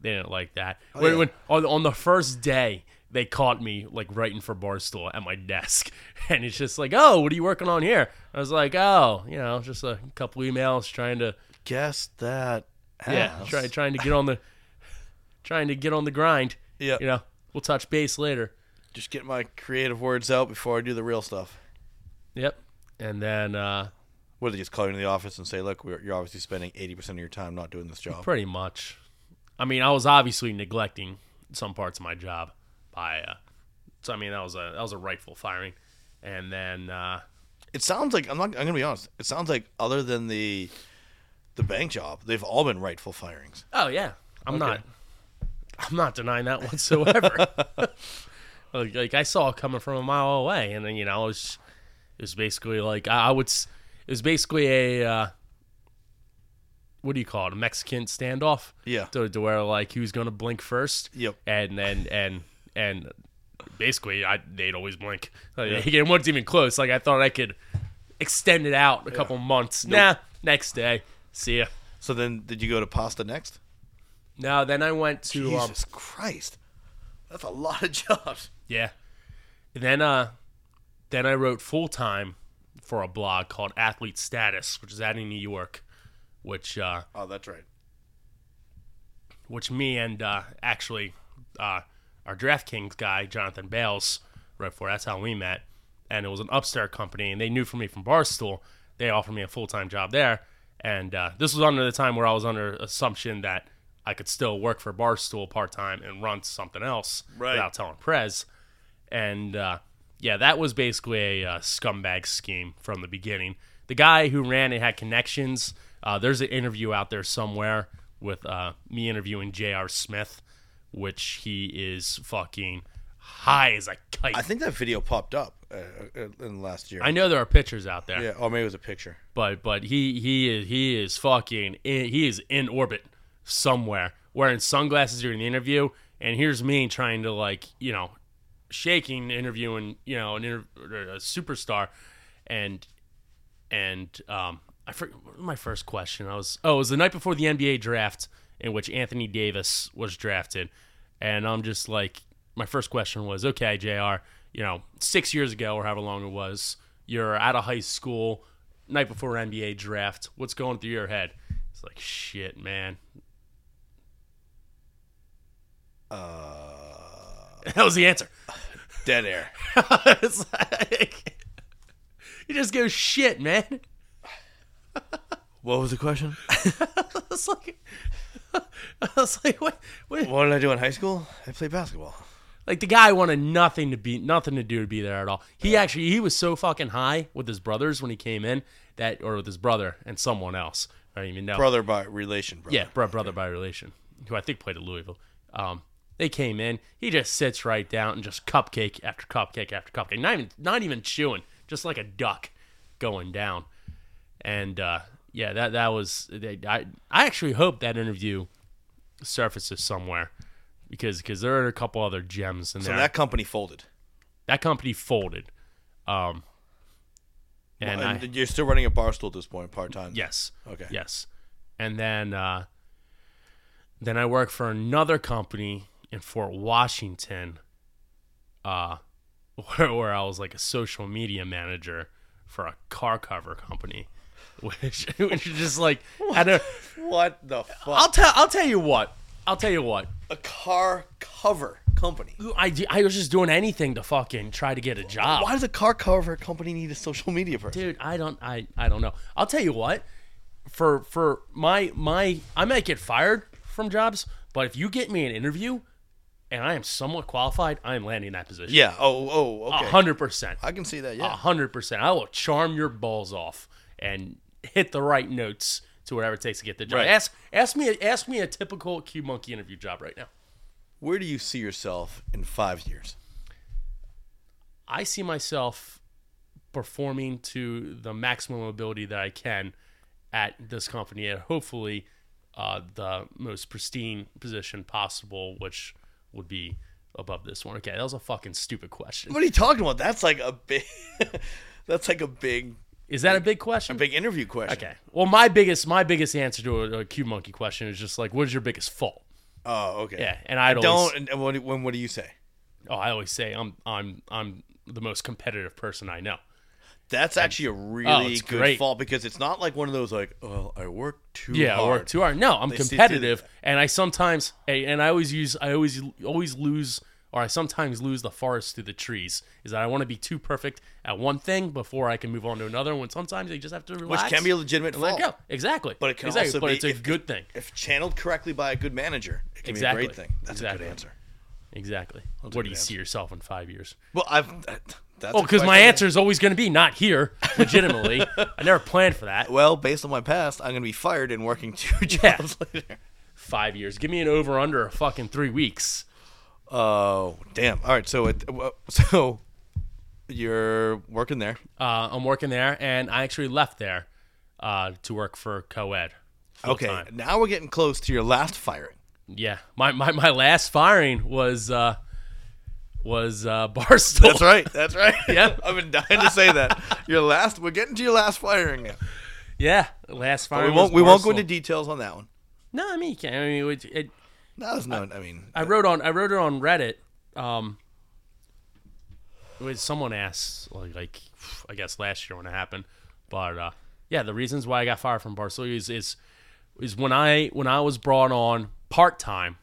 they didn't like that. when, yeah. when on, on the first day, they caught me like writing for Barstool at my <laughs> desk, and it's just like, oh, what are you working on here? I was like, oh, you know, just a couple emails trying to guess that. yeah, try, trying to get on the trying to get on the grind. Yeah. you know, we'll touch base later. Just get my creative words out before I do the real stuff. Yep, and then uh, What did they just call you into the office and say, "Look, you're obviously spending eighty percent of your time not doing this job." Pretty much. I mean, I was obviously neglecting some parts of my job by. Uh, so I mean, that was a that was a rightful firing, and then uh, It sounds like I'm not. I'm gonna be honest. It sounds like other than the the bank job, they've all been rightful firings. oh yeah, I'm Okay. not. I'm not denying that whatsoever. <laughs> like, like I saw it coming from a mile away, and then you know it was it was basically like I, I would. It was basically a uh, what do you call it? A Mexican standoff. Yeah. To, to where like he was gonna blink first. Yep. and and and and basically I they'd always blink. Like, <laughs> It wasn't even close. Like I thought I could extend it out a couple months. Nah, next day. See ya. So then, did you go to pasta next? No, then I went to um, Jesus Christ, that's a lot of <laughs> jobs. yeah. Then uh, then I wrote full time for a blog called Athlete Status, which is out in New York, which uh, Oh, that's right. which me and uh, actually uh, our DraftKings guy Jonathan Bales wrote for. That's how we met, and it was an upstart company, and they knew from me from Barstool. They offered me a full time job there, and uh, this was under the time where I was under assumption that I could still work for Barstool part time and run something else Right. without telling Prez. And uh, yeah, that was basically a uh, scumbag scheme from the beginning. The guy who ran it had connections. Uh, there's an interview out there somewhere with uh, me interviewing J.R. Smith, which he is fucking high as a kite. I think that video popped up uh, uh, in the last year. I know there are pictures out there, yeah, or maybe it was a picture. but but he he is he is fucking in, he is in orbit somewhere wearing sunglasses during the interview, and here's me trying to like you know shaking interviewing you know an inter- a superstar, and and um I forget my first question. I was oh it was the night before the NBA draft, in which Anthony Davis was drafted. And I'm just like, my first question was, okay, JR, you know, six years ago or however long it was, you're out of high school, night before NBA draft. What's going through your head? It's like, shit, man. Uh, <laughs> That was the answer. <laughs> dead air. <laughs> it's like, you just go, shit, man. What was the question? <laughs> I was like, <laughs> I was like, what, what? What did I do in high school? I played basketball. Like the guy wanted nothing to be, nothing to do to be there at all. He actually, he was so fucking high with his brothers when he came in that, or with his brother and someone else. I don't even know. Brother by relation, brother. Yeah, bro, brother by relation, who I think played at Louisville. Um, they came in. He just sits right down and just cupcake after cupcake after cupcake. Not even, not even chewing, just like a duck going down. And uh, yeah, that that was. They, I I actually hope that interview surfaces somewhere because because there are a couple other gems in So there. So that company folded. that company folded. Um, and I, And you're still running a barstool at this point, part time. Yes. Okay. Yes. And then uh, then I work for another company in Fort Washington, uh, <laughs> where, where I was like a social media manager for a car cover company, <laughs> which which is just like I don't. What the fuck? I'll tell I'll tell you what. I'll tell you what. a car cover company. I, I was just doing anything to fucking try to get a job. Why does a car cover company need a social media person? dude i don't i i don't know i'll tell you what for for my my i might get fired from jobs but if you get me an interview and i am somewhat qualified i am landing that position Yeah. Oh. Oh. a Okay. hundred percent I can see that. a Yeah. hundred percent i will charm your balls off and hit the right notes to whatever it takes to get the job Right. ask ask me ask me a typical q monkey interview job right now Where do you see yourself in five years? I see myself performing to the maximum ability that I can at this company and hopefully uh, the most pristine position possible, which would be above this one. Okay, that was a fucking stupid question. What are you talking about? That's like a big. <laughs> that's like a big, Is that a big question? A big interview question. Okay. Well, my biggest my biggest answer to a, a Q monkey question is just like, what is your biggest fault? Oh, okay. Yeah, and I Don't. And what, when, what do you say? Oh, I always say I'm I'm I'm the most competitive person I know. That's actually a Oh, really it's good great. fault because it's not like one of those like, oh, I work too Yeah, hard. I work too hard. No, I'm They competitive, and I sometimes, and I always use, I always, always lose, or I sometimes lose the forest through the trees. Is that I want to be too perfect at one thing before I can move on to another. When sometimes you just have to relax, Which can be a legitimate and let fault. go. Exactly, But it can exactly. also but be it's a if- good thing. If channeled correctly by a good manager, it can Exactly. be a great thing. That's a good answer. Exactly. Where do you an see yourself in five years? Well, I've. That's Oh, because my answer is always going to be not here. Legitimately, <laughs> I never planned for that. Well, based on my past, I'm going to be fired and working two <laughs> jobs later. Five years. Give me an over under fucking three weeks. Oh, damn. All right. So, it, <laughs> so you're working there. Uh, I'm working there, and I actually left there uh, to work for co-ed. Okay. full-time. Now we're getting close to your last firing. Yeah, my, my, my last firing was uh, was uh, <laughs> Barstool. That's right. That's right. <laughs> Yeah. I've been dying to say that. Your last. We're getting to your last firing now. Yeah, last But firing. we won't. We won't go into details on that one. No, I mean, you can't. I mean, it, it, No, there's no. I mean, I wrote on I wrote it on Reddit. Um, someone asked like, like I guess last year when it happened, but uh, yeah, the reasons why I got fired from Barstool is, is is when I when I was brought on part time.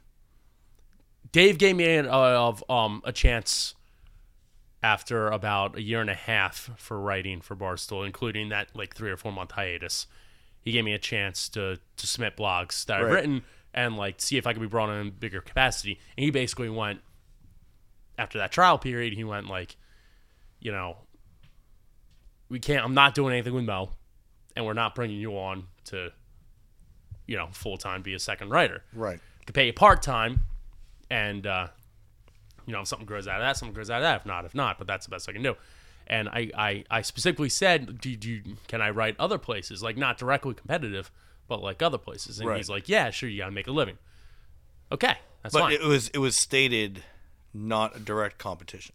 Dave gave me a, of um a chance after about a year and a half for writing for Barstool, including that like three or four month hiatus. He gave me a chance to to submit blogs that I've written and like see if I could be brought in in bigger capacity. And he basically went after that trial period. He went like, you know, we can't. I'm not doing anything with Mo, and we're not bringing you on to, you know, full time be a second writer right. could pay you part time, and uh, you know if something grows out of that, something grows out of that. If not, if not, but that's the best I can do. And I, I, I specifically said, do, do you, can I write other places, like not directly competitive, but like other places? And Right. he's like, yeah, sure, you got to make a living. Okay, that's But fine. it was. It was stated, not a direct competition.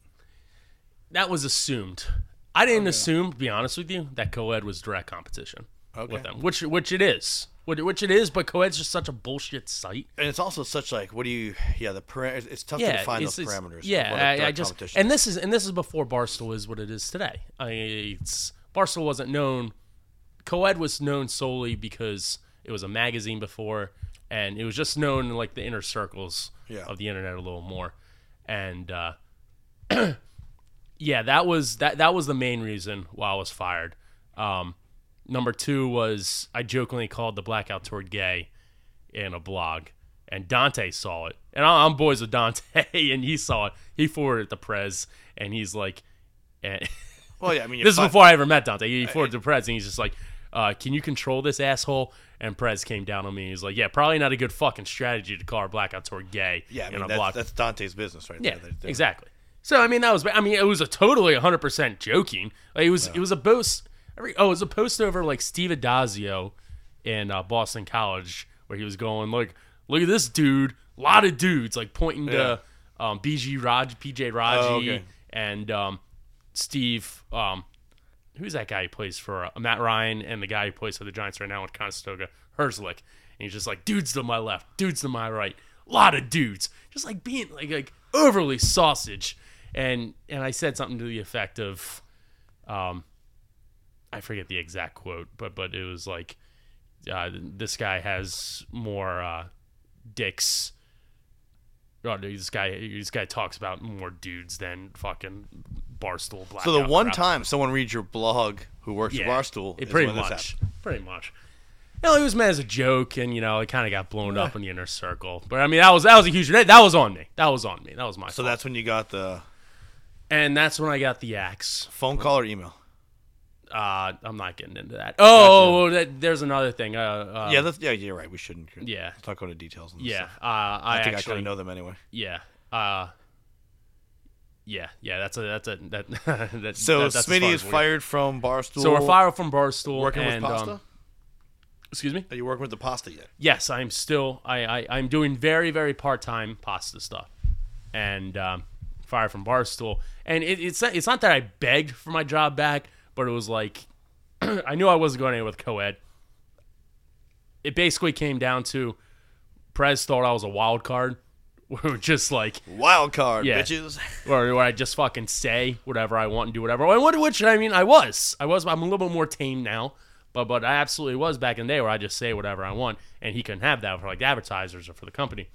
that was assumed. I didn't assume, to be honest with you, that co-ed was direct competition. Okay. with them, which which it is, which, which it is. But co-ed's just such a bullshit site. And it's also such like, what do you? Yeah, the para- It's tough to Yeah, define it's, those parameters. Yeah, I, I just and this is and this is before Barstool is what it is today. I mean, it's Barstool wasn't known. Co-ed was known solely because it was a magazine before, and it was just known in like the inner circles Yeah. of the internet a little more, and uh, <clears throat> yeah, that was that that was the main reason why I was fired. Um, number two was I jokingly called the Blackout Tour gay in a blog, and Dante saw it, and I- I'm boys with Dante, <laughs> and he saw it. He forwarded it to Prez, and he's like, and <laughs> Well, yeah, I mean, <laughs> this is before I ever met Dante. He forwarded to Prez, and he's just like, uh, "Can you control this asshole?" And Prez came down on me. He's like, "Yeah, probably not a good fucking strategy to call our Blackout Tour gay Yeah, I in mean, a that's, blog." that's Dante's business right Yeah, there. Exactly. So I mean, that was. I mean, it was a totally 100 percent joking. Like, it was. It was a post. Every, oh, it was a post over like Steve Addazio in uh, Boston College where he was going like, "Look at this dude, a lot of dudes," like pointing to um, BG Raj, B.J. Raji, Oh, okay. and um, Steve. Um, who's that guy who plays for uh, Matt Ryan and the guy who plays for the Giants right now with Conestoga, Herzlich. And he's just like, dudes to my left, dudes to my right, a lot of dudes, just like being like like overly sausage. And and I said something to the effect of, um, I forget the exact quote, but but it was like, uh, this guy has more uh, dicks. Oh, this guy, this guy talks about more dudes than fucking Barstool Black. So the one time someone reads your blog who works at Barstool, it pretty much, pretty much. You know, it was meant as a joke, and you know, it kind of got blown up in the inner circle. But I mean, that was that was a huge. That was on me. That was on me. That was my. So fault. that's when you got the and that's when I got the axe. phone call or email. Uh, I'm not getting into that. Oh, that, there's another thing. Uh, uh yeah, that's yeah, you're right. We shouldn't. yeah, Let's not go into details. On yeah. stuff. Uh, I, I think I actually, kind of know them anyway. Yeah. Uh, yeah, yeah. That's a that's a that. that <laughs> So that, that's as Smitty is fired from Barstool. So we're fired from Barstool. working and, with pasta. Um, excuse me. Are you working with the pasta yet? yes, I'm still I, I I'm doing very very part time pasta stuff, and um, fire from Barstool. And it, it's not, it's not that I begged for my job back, but it was like <clears throat> I knew I wasn't going anywhere with co-ed. It basically came down to Prez thought I was a wild card. <laughs> We were just like Wild card, Yeah. bitches. <laughs> where, where I just fucking say whatever I want and do whatever. And what, which I mean, I was, I was. I'm a little bit more tame now, but but I absolutely was back in the day where I just say whatever I want, and he couldn't have that for like advertisers or for the company.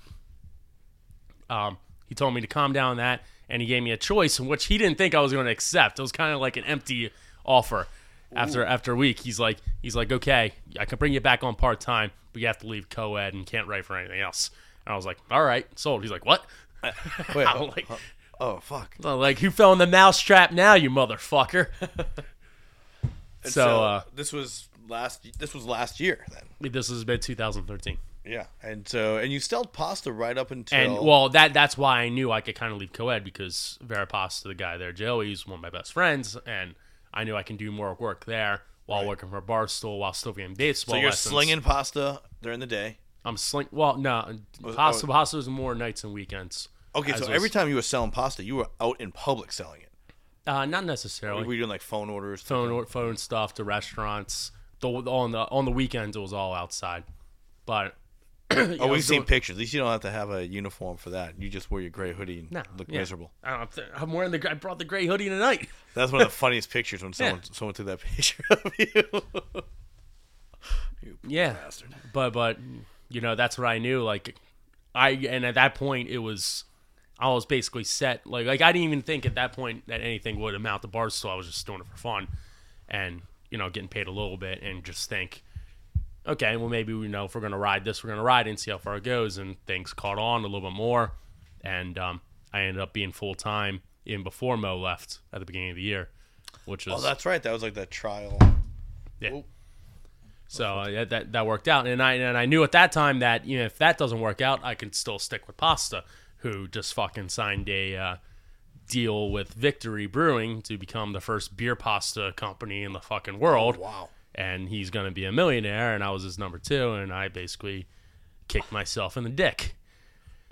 Um, he told me to calm down on that, and he gave me a choice, in which he didn't think I was going to accept. It was kind of like an empty offer. After after a week, he's like he's like, okay, I can bring you back on part time, but you have to leave co-ed and can't write for anything else. And I was like, all right, sold. He's like, what? Uh, <laughs> wait, I'm oh, like, uh, oh, fuck. like, who fell in the mousetrap now, you motherfucker? <laughs> And so, uh, this was last. This was last year then. this has been 2013. Yeah, and so and you still pasta right up until And, well, that that's why I knew I could kind of leave co-ed because Vera Pasta, the guy there, Joey, he's one of my best friends, and I knew I can do more work there while working for Barstool while still getting baseball so you're lessons. slinging pasta during the day. I'm sling. Well, no, pasta, oh. pasta was more nights and weekends. Okay, so was- every time you were selling pasta, you were out in public selling it. Uh, not necessarily. We were you doing like phone orders? phone or- phone stuff to restaurants. The, on the on the weekends, it was all outside. But <clears throat> Oh, we've seen pictures. At least you don't have to have a uniform for that. You just wear your gray hoodie and No, look yeah. miserable. I I'm wearing the. I brought the gray hoodie tonight. <laughs> That's one of the funniest pictures when someone someone took that <laughs> picture of you. <laughs> Yeah, Bastard. but but you know that's what I knew. Like I and at that point it was I was basically set. Like like I didn't even think at that point that anything would amount to Barstool. I was just doing it for fun, and you know getting paid a little bit and just think, okay, well maybe we know if we're gonna ride this, we're gonna ride it and see how far it goes. And things caught on a little bit more, and um, I ended up being full time in before Mo left at the beginning of the year, which was Oh, that's right. That was like that trial. yeah. Oh. So uh, that that worked out, and I and I knew at that time that you know if that doesn't work out, I can still stick with Pasta, who just fucking signed a uh, deal with Victory Brewing to become the first beer pasta company in the fucking world. Wow. And he's gonna be a millionaire, and I was his number two, and I basically kicked myself in the dick.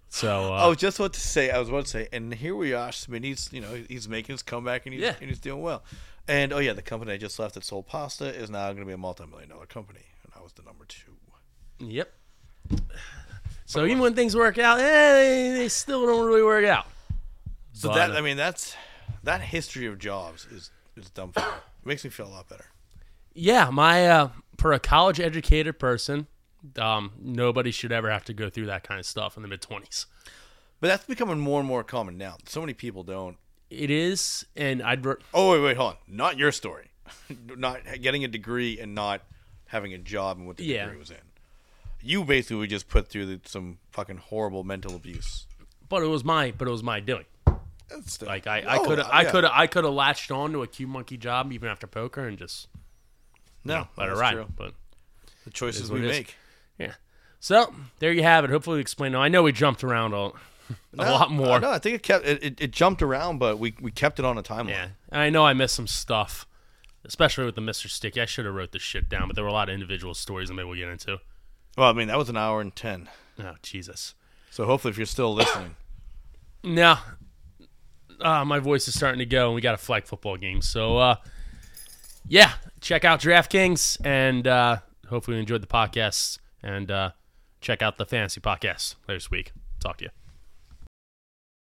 So <laughs> I uh, was just about to say. I was about to say, and here we are. Smitty's, you know, he's making his comeback and he's Yeah. and he's doing well. And oh yeah, the company I just left that sold pasta is now going to be a multi-million dollar company, and I was the number two. yep. So even when things work out, eh, they, still don't really work out. So But, that I mean, that's that history of jobs is is dumb. It makes me feel a lot better. Yeah, my uh, for a college educated person, um, nobody should ever have to go through that kind of stuff in the mid twenties. But that's becoming more and more common now. So many people don't. It is, and I'd re- Oh wait, wait, hold on. Not your story. <laughs> not getting a degree and not having a job and what the Yeah. degree was in. You basically were just put through the, some fucking horrible mental abuse. but it was my, but it was my doing. Still- Like I, I Oh, could, I yeah. could, I could have latched on to a Q monkey job even after poker and just no, let it ride. true. But The choices we make. yeah, so there you have it. Hopefully, we explained. I know we jumped around a, a No, lot more. No, I think it kept it, it, it jumped around, but we we kept it on a timeline. Yeah, and I know I missed some stuff, especially with the Mister Sticky. I should have wrote this shit down, but there were a lot of individual stories that maybe we'll get into. Well, I mean that was an hour and ten. Oh Jesus. So hopefully, if you're still listening, No. Uh, my voice is starting to go, and we got a flag football game. So, uh, yeah, check out DraftKings, and uh, hopefully you enjoyed the podcast. And uh, check out the fantasy podcast later this week. Talk to you.